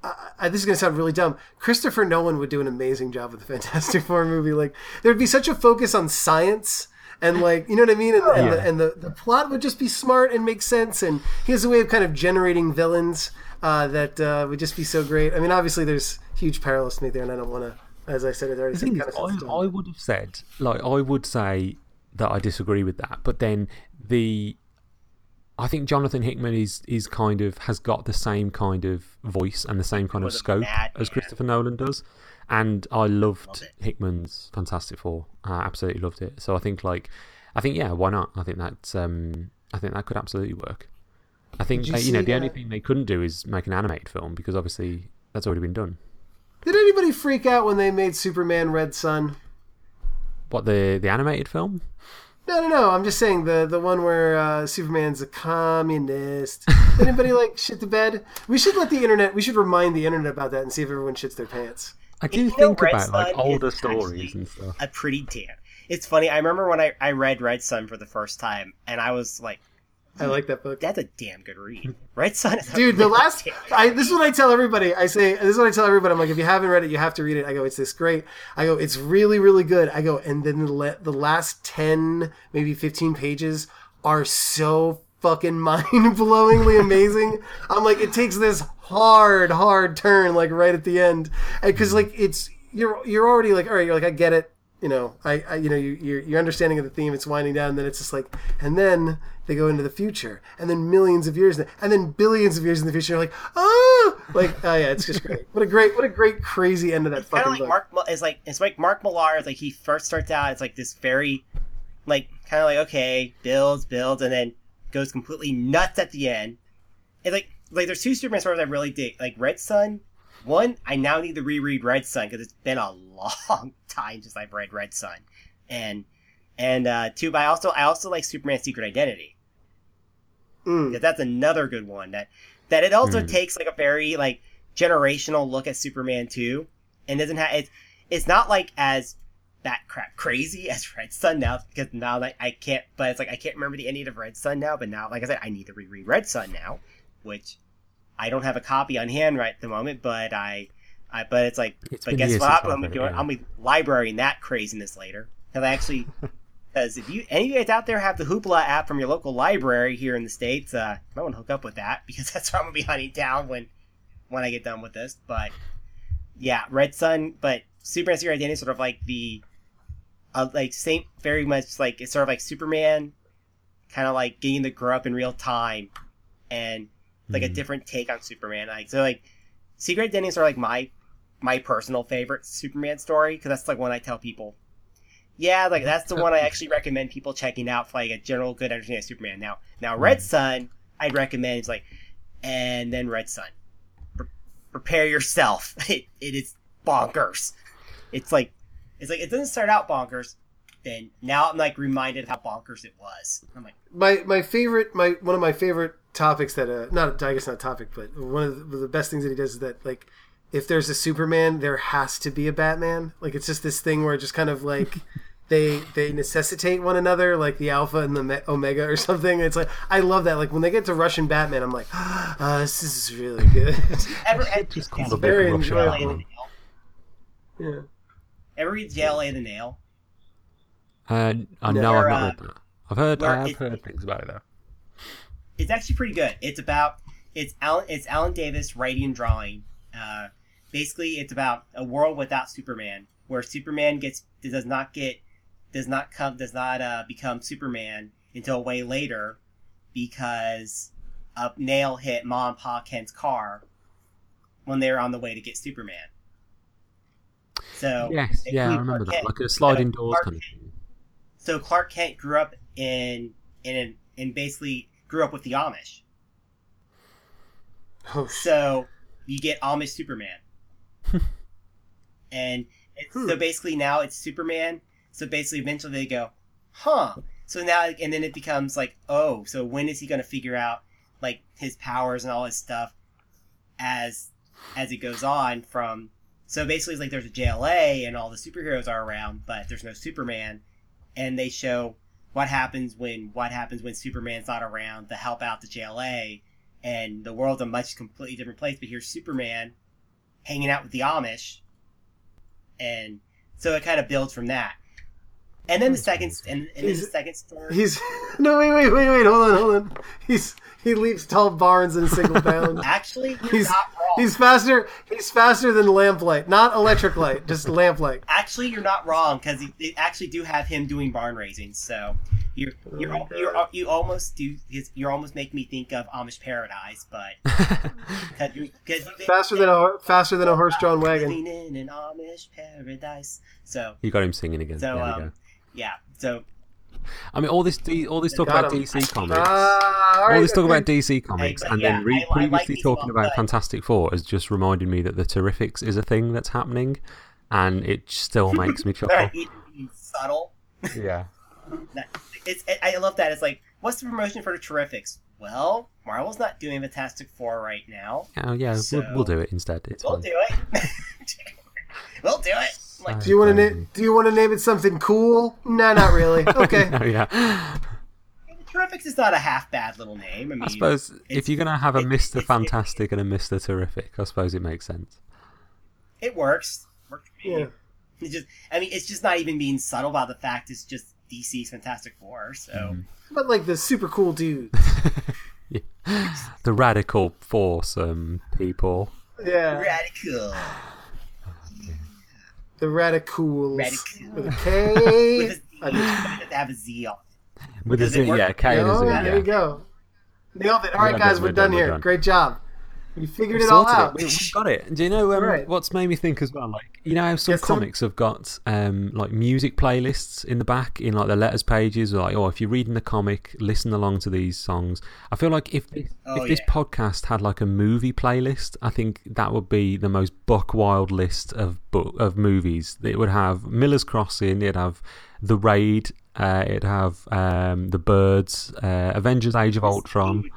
I, I, this is going to sound really dumb. Christopher Nolan would do an amazing job with the Fantastic Four movie. Like there'd be such a focus on science. And like you know what I mean, and, and, the, and the, the plot would just be smart and make sense. And he has a way of kind of generating villains uh, that uh, would just be so great. I mean, obviously there's huge parallels to make there, and I don't want to, as I said, it already The thing kind is, of I. I would have said, like, I would say that I disagree with that, but then the, I think Jonathan Hickman is is kind of has got the same kind of voice and the same kind of Was a scope as Christopher Nolan does, and I loved Loved. Hickman's Fantastic Four. I absolutely loved it. So I think, like, I think yeah, why not? I think that's um, I think that could absolutely work. I think you uh, you know see, the only uh, thing they couldn't do is make an animated film because obviously that's already been done. Did anybody freak out when they made Superman Red Sun? What the the animated film? No, no, no. I'm just saying the the one where uh, Superman's a communist. *laughs* Anybody like shit the bed? We should let the internet. We should remind the internet about that and see if everyone shits their pants. I do You know, think Red about like Sun older stories and stuff. a pretty damn. It's funny. I remember when I, I read Red Sun for the first time, and I was like, I like that book. "That's a damn good read." right, son? *laughs* Dude, the last I this is what I tell everybody. I say this is what I tell everybody. I'm like, if you haven't read it, you have to read it. I go, it's this great. I go, it's really, really good. I go, and then the the last ten, maybe fifteen pages are so fucking *laughs* mind blowingly amazing. I'm like, it takes this hard, hard turn like right at the end, because like it's you're you're already like, all right, you're like, I get it. You know, I, I you know, you, your your understanding of the theme, it's winding down, and then it's just like, and then they go into the future, and then millions of years, and then billions of years in the future, you're like, oh, like, oh yeah, it's just great. What a great, what a great, crazy end of that kind fucking of like book. Mark. It's like it's like Mark Millar. It's like he first starts out. It's like this very, like kind of like okay, builds, builds, and then goes completely nuts at the end. It's like like there's two Superman stories I really dig. Like Red Sun. One, I now need to reread Red Sun because it's been a long *laughs* time since I've read Red Sun, and and uh, two, but I also I also like Superman Secret Identity. Mm. That's another good one that that it also Hmm. takes like a very like generational look at Superman 2 and doesn't have it's it's not like as that crap crazy *laughs* as Red Sun now because now like I can't but it's like I can't remember the ending of Red Sun now but now like I said I need to reread Red Sun now which I don't have a copy on hand right at the moment but I I but it's like It's but guess what I'm gonna be it, doing yeah. I'll be librarying that craziness later because I actually *laughs* because if you any of you guys out there have the Hoopla app from your local library here in the states, uh, you might want to hook up with that *laughs* because that's what I'm gonna be hunting down when when I get done with this. But yeah, Red Sun, but Superman Secret Identity is sort of like the uh, like same very much like it's sort of like Superman, kind of like getting to grow up in real time, and like a Mhm. different take on Superman. Like so, like Secret Identity are like my my personal favorite Superman story because that's like one I tell people. Yeah, like that's the one I actually *laughs* recommend people checking out for like a general good understanding of Superman. Now, now Red Sun, I'd recommend is like, and then Red Sun. Pre- prepare yourself. *laughs* It, it is bonkers. It's like, it's like it doesn't start out bonkers. Then now I'm like reminded how bonkers it was. I'm like, my my favorite my one of my favorite topics that uh not I guess not topic but one of the, the best things that he does is that like if there's a Superman there has to be a Batman like it's just this thing where it just kind of like *laughs* they they necessitate one another like the alpha and the me- omega or something it's like I love that like when they get to Russian Batman I'm like *gasps* uh, this is really good ever, Just call it's the very Russian. enjoyable. Nail. yeah Ever read JLA the Nail? Uh, I No. know Where, I've not uh, read that. I've heard I have it- heard things about it though. It's actually pretty good. It's about it's Alan it's Alan Davis writing and drawing. Uh, basically it's about a world without Superman, where Superman gets does not get does not come does not uh, become Superman until way later because a nail hit Mom and Pa Kent's car when they were on the way to get Superman. So Yes, yeah, I remember Clark that. Kent- Like a sliding so doors Clark- kind of thing. So Clark Kent grew up in in in basically grew up with the Amish. Oh, So you get Amish Superman. *laughs* and it's, so Hmm. basically now it's Superman. So basically eventually they go, huh. So now and then it becomes like, oh, so when is he going to figure out like his powers and all his stuff as as it goes on from so basically it's like there's a JLA and all the superheroes are around, but there's no Superman and they show what happens when what happens when Superman's not around to help out the JLA and the world's a much completely different place. But here's Superman hanging out with the Amish, and so it kind of builds from that. And then the second, and, and then the second story. he's *laughs* no wait wait wait wait hold on hold on. He's he leaps tall barns in a single bound. Actually, He's not. He's faster he's faster than lamplight, not electric light, just lamplight. *laughs* Actually, you're not wrong because they actually do have him doing barn raising. So you're you're, Oh my you're, you almost do you're almost making me think of Amish Paradise, but *laughs* because Faster than a faster than a horse-drawn wagon. Living in an Amish paradise. So you got him singing again. so there um, go. yeah. So I mean, all this D, all this talk about. DC comics. Ah, all this talk about DC comics, and yeah, then re- like previously these talking about Fantastic Four has just reminded me that the Terrifics is a thing that's happening, and it still *laughs* makes me chuckle. Right, even being subtle. yeah. *laughs* It's I I love that. It's like, what's the promotion for the Terrifics? Well, Marvel's not doing Fantastic Four right now. Oh yeah, So- we'll, we'll do it instead. It's We'll fine. do it. *laughs* we'll do it. Like, Do you want to Um, na- do you want to name it something cool? No, not really. *laughs* Okay. no, *laughs* yeah. the Terrifics is not a half bad little name. I mean, I suppose if you're gonna have a it- Mister it's- Fantastic and a Mister Terrific, I suppose it makes sense. it works. Works for me. Yeah. It's just, I mean, it's just not even being subtle about the fact it's just DC's Fantastic Four. So Mm-hmm. But like the super cool dude. *laughs* The radical foursome people. Yeah. radical. The radicals. Radical. With a K. *laughs* With a Z. I just- Have to have a Z on. With a Does Z, yeah, K and a oh, Z, there you go. Nailed it. All right, guys, we're, we're done, done, we're here. done. Great job. You figured We've it all out. We, have got it. Do you know um, Right. what's made me think as well? Like you know how some Yes, comics have got um, like music playlists in the back in like the letters pages, or like oh, if you're reading the comic, listen along to these songs. I feel like if this, Oh, if this podcast had like a movie playlist, I think that would be the most buck wild list of book of movies. It would have Miller's Crossing, it'd have The Raid, uh, it'd have um, The Birds, uh, Avengers: Age of Ultron. We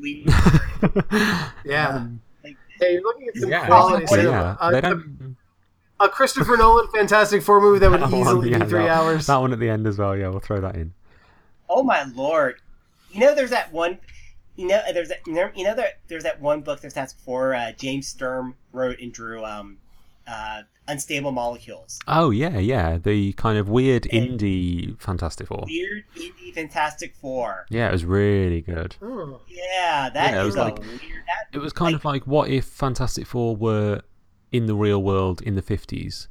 would get- we- Yeah. like, Hey, you're looking at some Yeah, quality exactly, cinema. yeah. A- a, a Christopher Nolan Fantastic Four movie that would *laughs* That one, easily yeah, be three that- hours. That one at the end as well. Yeah, we'll throw that in. oh my lord! You know, there's that one. You know, there's that. You know, you know that there's that one book that's Fantastic Four. Uh, James Sturm wrote and drew. Um, uh, Unstable Molecules. Oh yeah, yeah. The kind of weird And- indie Fantastic Four. Weird indie Fantastic Four. Yeah, it was really good. Oh. Yeah, that Yeah, it is was a like- weird. That, It was kind of like what if Fantastic Four were in the real world in the fifties.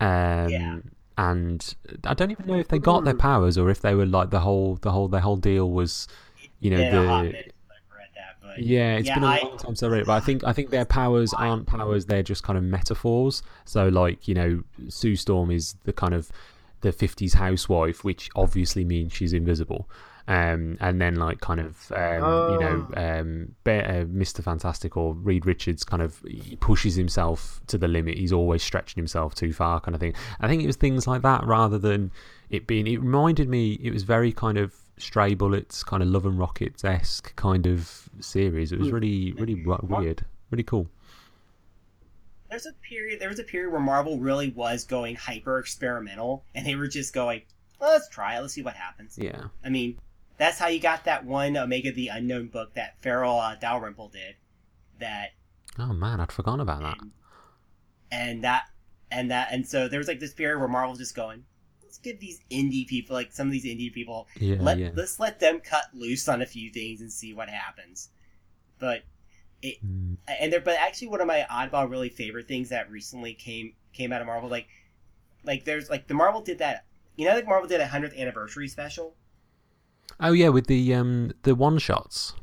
Um, Yeah. And I don't even know if they got their Hmm. powers or if they were like the whole the whole their whole deal was, you know, been the minute since I've read that, but Yeah, it's Yeah, been a I- long time since I read it, but I think I think their powers aren't powers; they're just kind of metaphors. So, like you know, Sue Storm is the kind of the '50s housewife, which obviously means she's invisible. Um, and then like kind of um, you know um, Be- uh, Mr. Fantastic or Reed Richards kind of he pushes himself to the limit. He's always stretching himself too far, kind of thing. I think it was things like that rather than it being. It reminded me. It was very kind of Stray Bullets, kind of Love and Rockets esque kind of series. It was really really w- weird, really cool. there's a period. There was a period where Marvel really was going hyper experimental, and they were just going, well, "Let's try it. Let's see what happens." Yeah. I mean, that's how you got that one Omega the Unknown book that Farel uh, Dalrymple did. That Oh man, I'd forgotten about that. and, and that and that and so there was like this period where Marvel's just going, let's give these indie people, like some of these indie people, Yeah, let yeah. let's let them cut loose on a few things and see what happens. But it, Mm. and there, but actually, one of my oddball really favorite things that recently came came out of Marvel, like, like there's like the Marvel did that. You know, like Marvel did a hundredth anniversary special, Oh yeah, with the um the one shots.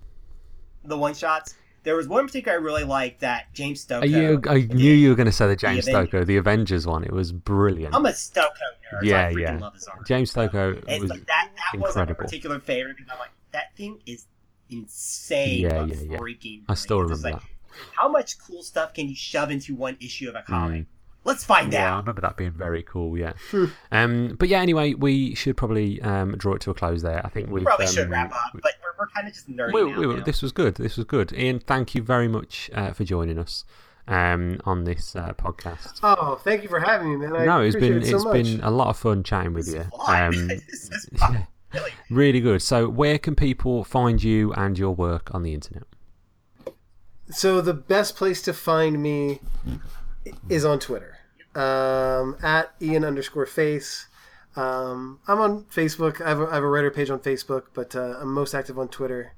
the one shots. There was one particular I really liked that James Stokoe. Are you, I knew you were going to say the James Stokoe, the Avengers one. It was brilliant. I'm a Stokoe nerd. Yeah, so I yeah. love his art. James Stokoe It's was like that. That was a incredible. particular favorite because I'm like, that thing is insane. Yeah, yeah, yeah. Freaking. I still. Remember like, How much cool stuff can you shove into one issue of a comic? Mm. Let's find out. I remember that being very cool. Yeah, *laughs* um, but yeah. Anyway, we should probably um, draw it to a close there. I think we Probably um, should wrap up, but we're, we're kind of just nerdy we, now. we, you we, know? this was good. This was good. Ian, thank you very much uh, for joining us um, on this uh, podcast. Oh, thank you for having me, man. I no, it's been appreciate it it's much. been a lot of fun chatting with This you. *laughs* Um, this is fun. *laughs* yeah, Really. really good. So, where can people find you and your work on the internet? So the best place to find me is on Twitter, um, at Ian underscore face. Um, I'm on Facebook. I have, a, I have a writer page on Facebook, but uh, I'm most active on Twitter.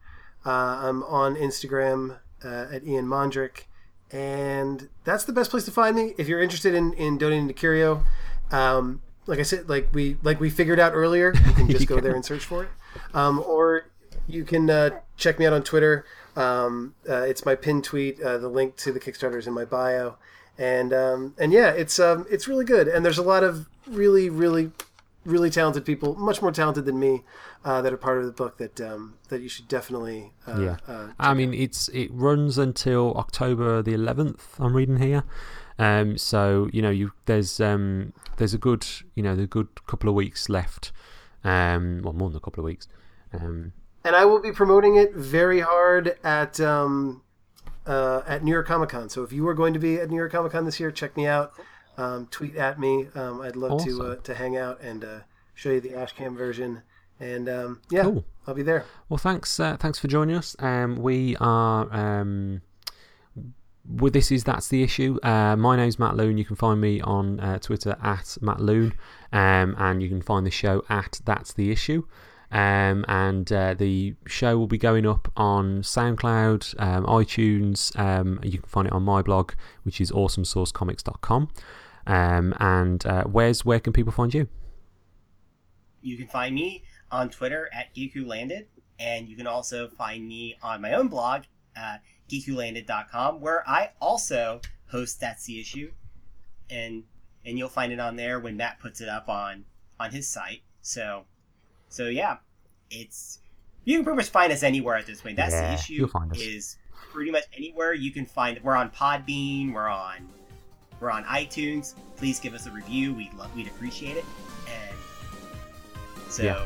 Uh, I'm on Instagram uh, at Ian Mondrick, and that's the best place to find me. If you're interested in, in donating to Curio, um, like I said, like we like we figured out earlier, you can just *laughs* go there and search for it, um, or you can uh, check me out on Twitter. Um, uh, it's my pinned tweet. Uh, the link to the Kickstarter is in my bio, and um, and yeah, it's um, it's really good. And there's a lot of really, really, really talented people, much more talented than me, uh, that are part of the book that um, that you should definitely. Uh, Yeah. Uh, I mean, it's it runs until October the 11th. I'm reading here. Um, so you know, you there's um there's a good you know the good couple of weeks left. Um, well, more than a couple of weeks. Um, and I will be promoting it very hard at um, uh, at New York Comic Con. So if you are going to be at New York Comic Con this year, check me out. Um, tweet at me. Um, I'd love to uh, to hang out and uh, show you the ashcan version. And um, yeah, Cool. I'll be there. Well, thanks, uh, thanks for joining us. Um, we are. Um, well, this is that's the issue. Uh, my name's Matt Loon. You can find me on uh, Twitter at Matt Loon, um, and you can find the show at That's the Issue. Um, and uh, the show will be going up on SoundCloud, um, iTunes. Um, you can find it on my blog, which is awesomesourcecomics.com. Um, and uh, where's where can people find you? You can find me on Twitter at GeekuLanded, and you can also find me on my own blog, uh, geekulanded.com, where I also host That's the Issue, and and you'll find it on there when Matt puts it up on on his site. So, so yeah, it's you can pretty much find us anywhere at this point. That's Yeah, the issue. you'll find us. Is pretty much anywhere you can find. We're on Podbean. We're on we're on iTunes. Please give us a review. We'd love, we'd appreciate it. And so Yeah.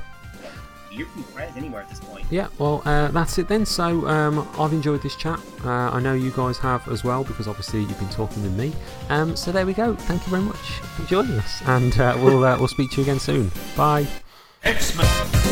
you can find us anywhere at this point. Yeah, well, uh, that's it then. So um, I've enjoyed this chat. Uh, I know you guys have as well because obviously you've been talking with me. Um, so there we go. Thank you very much for joining us, and uh, we'll uh, we'll speak to you again soon. Bye. X-Men.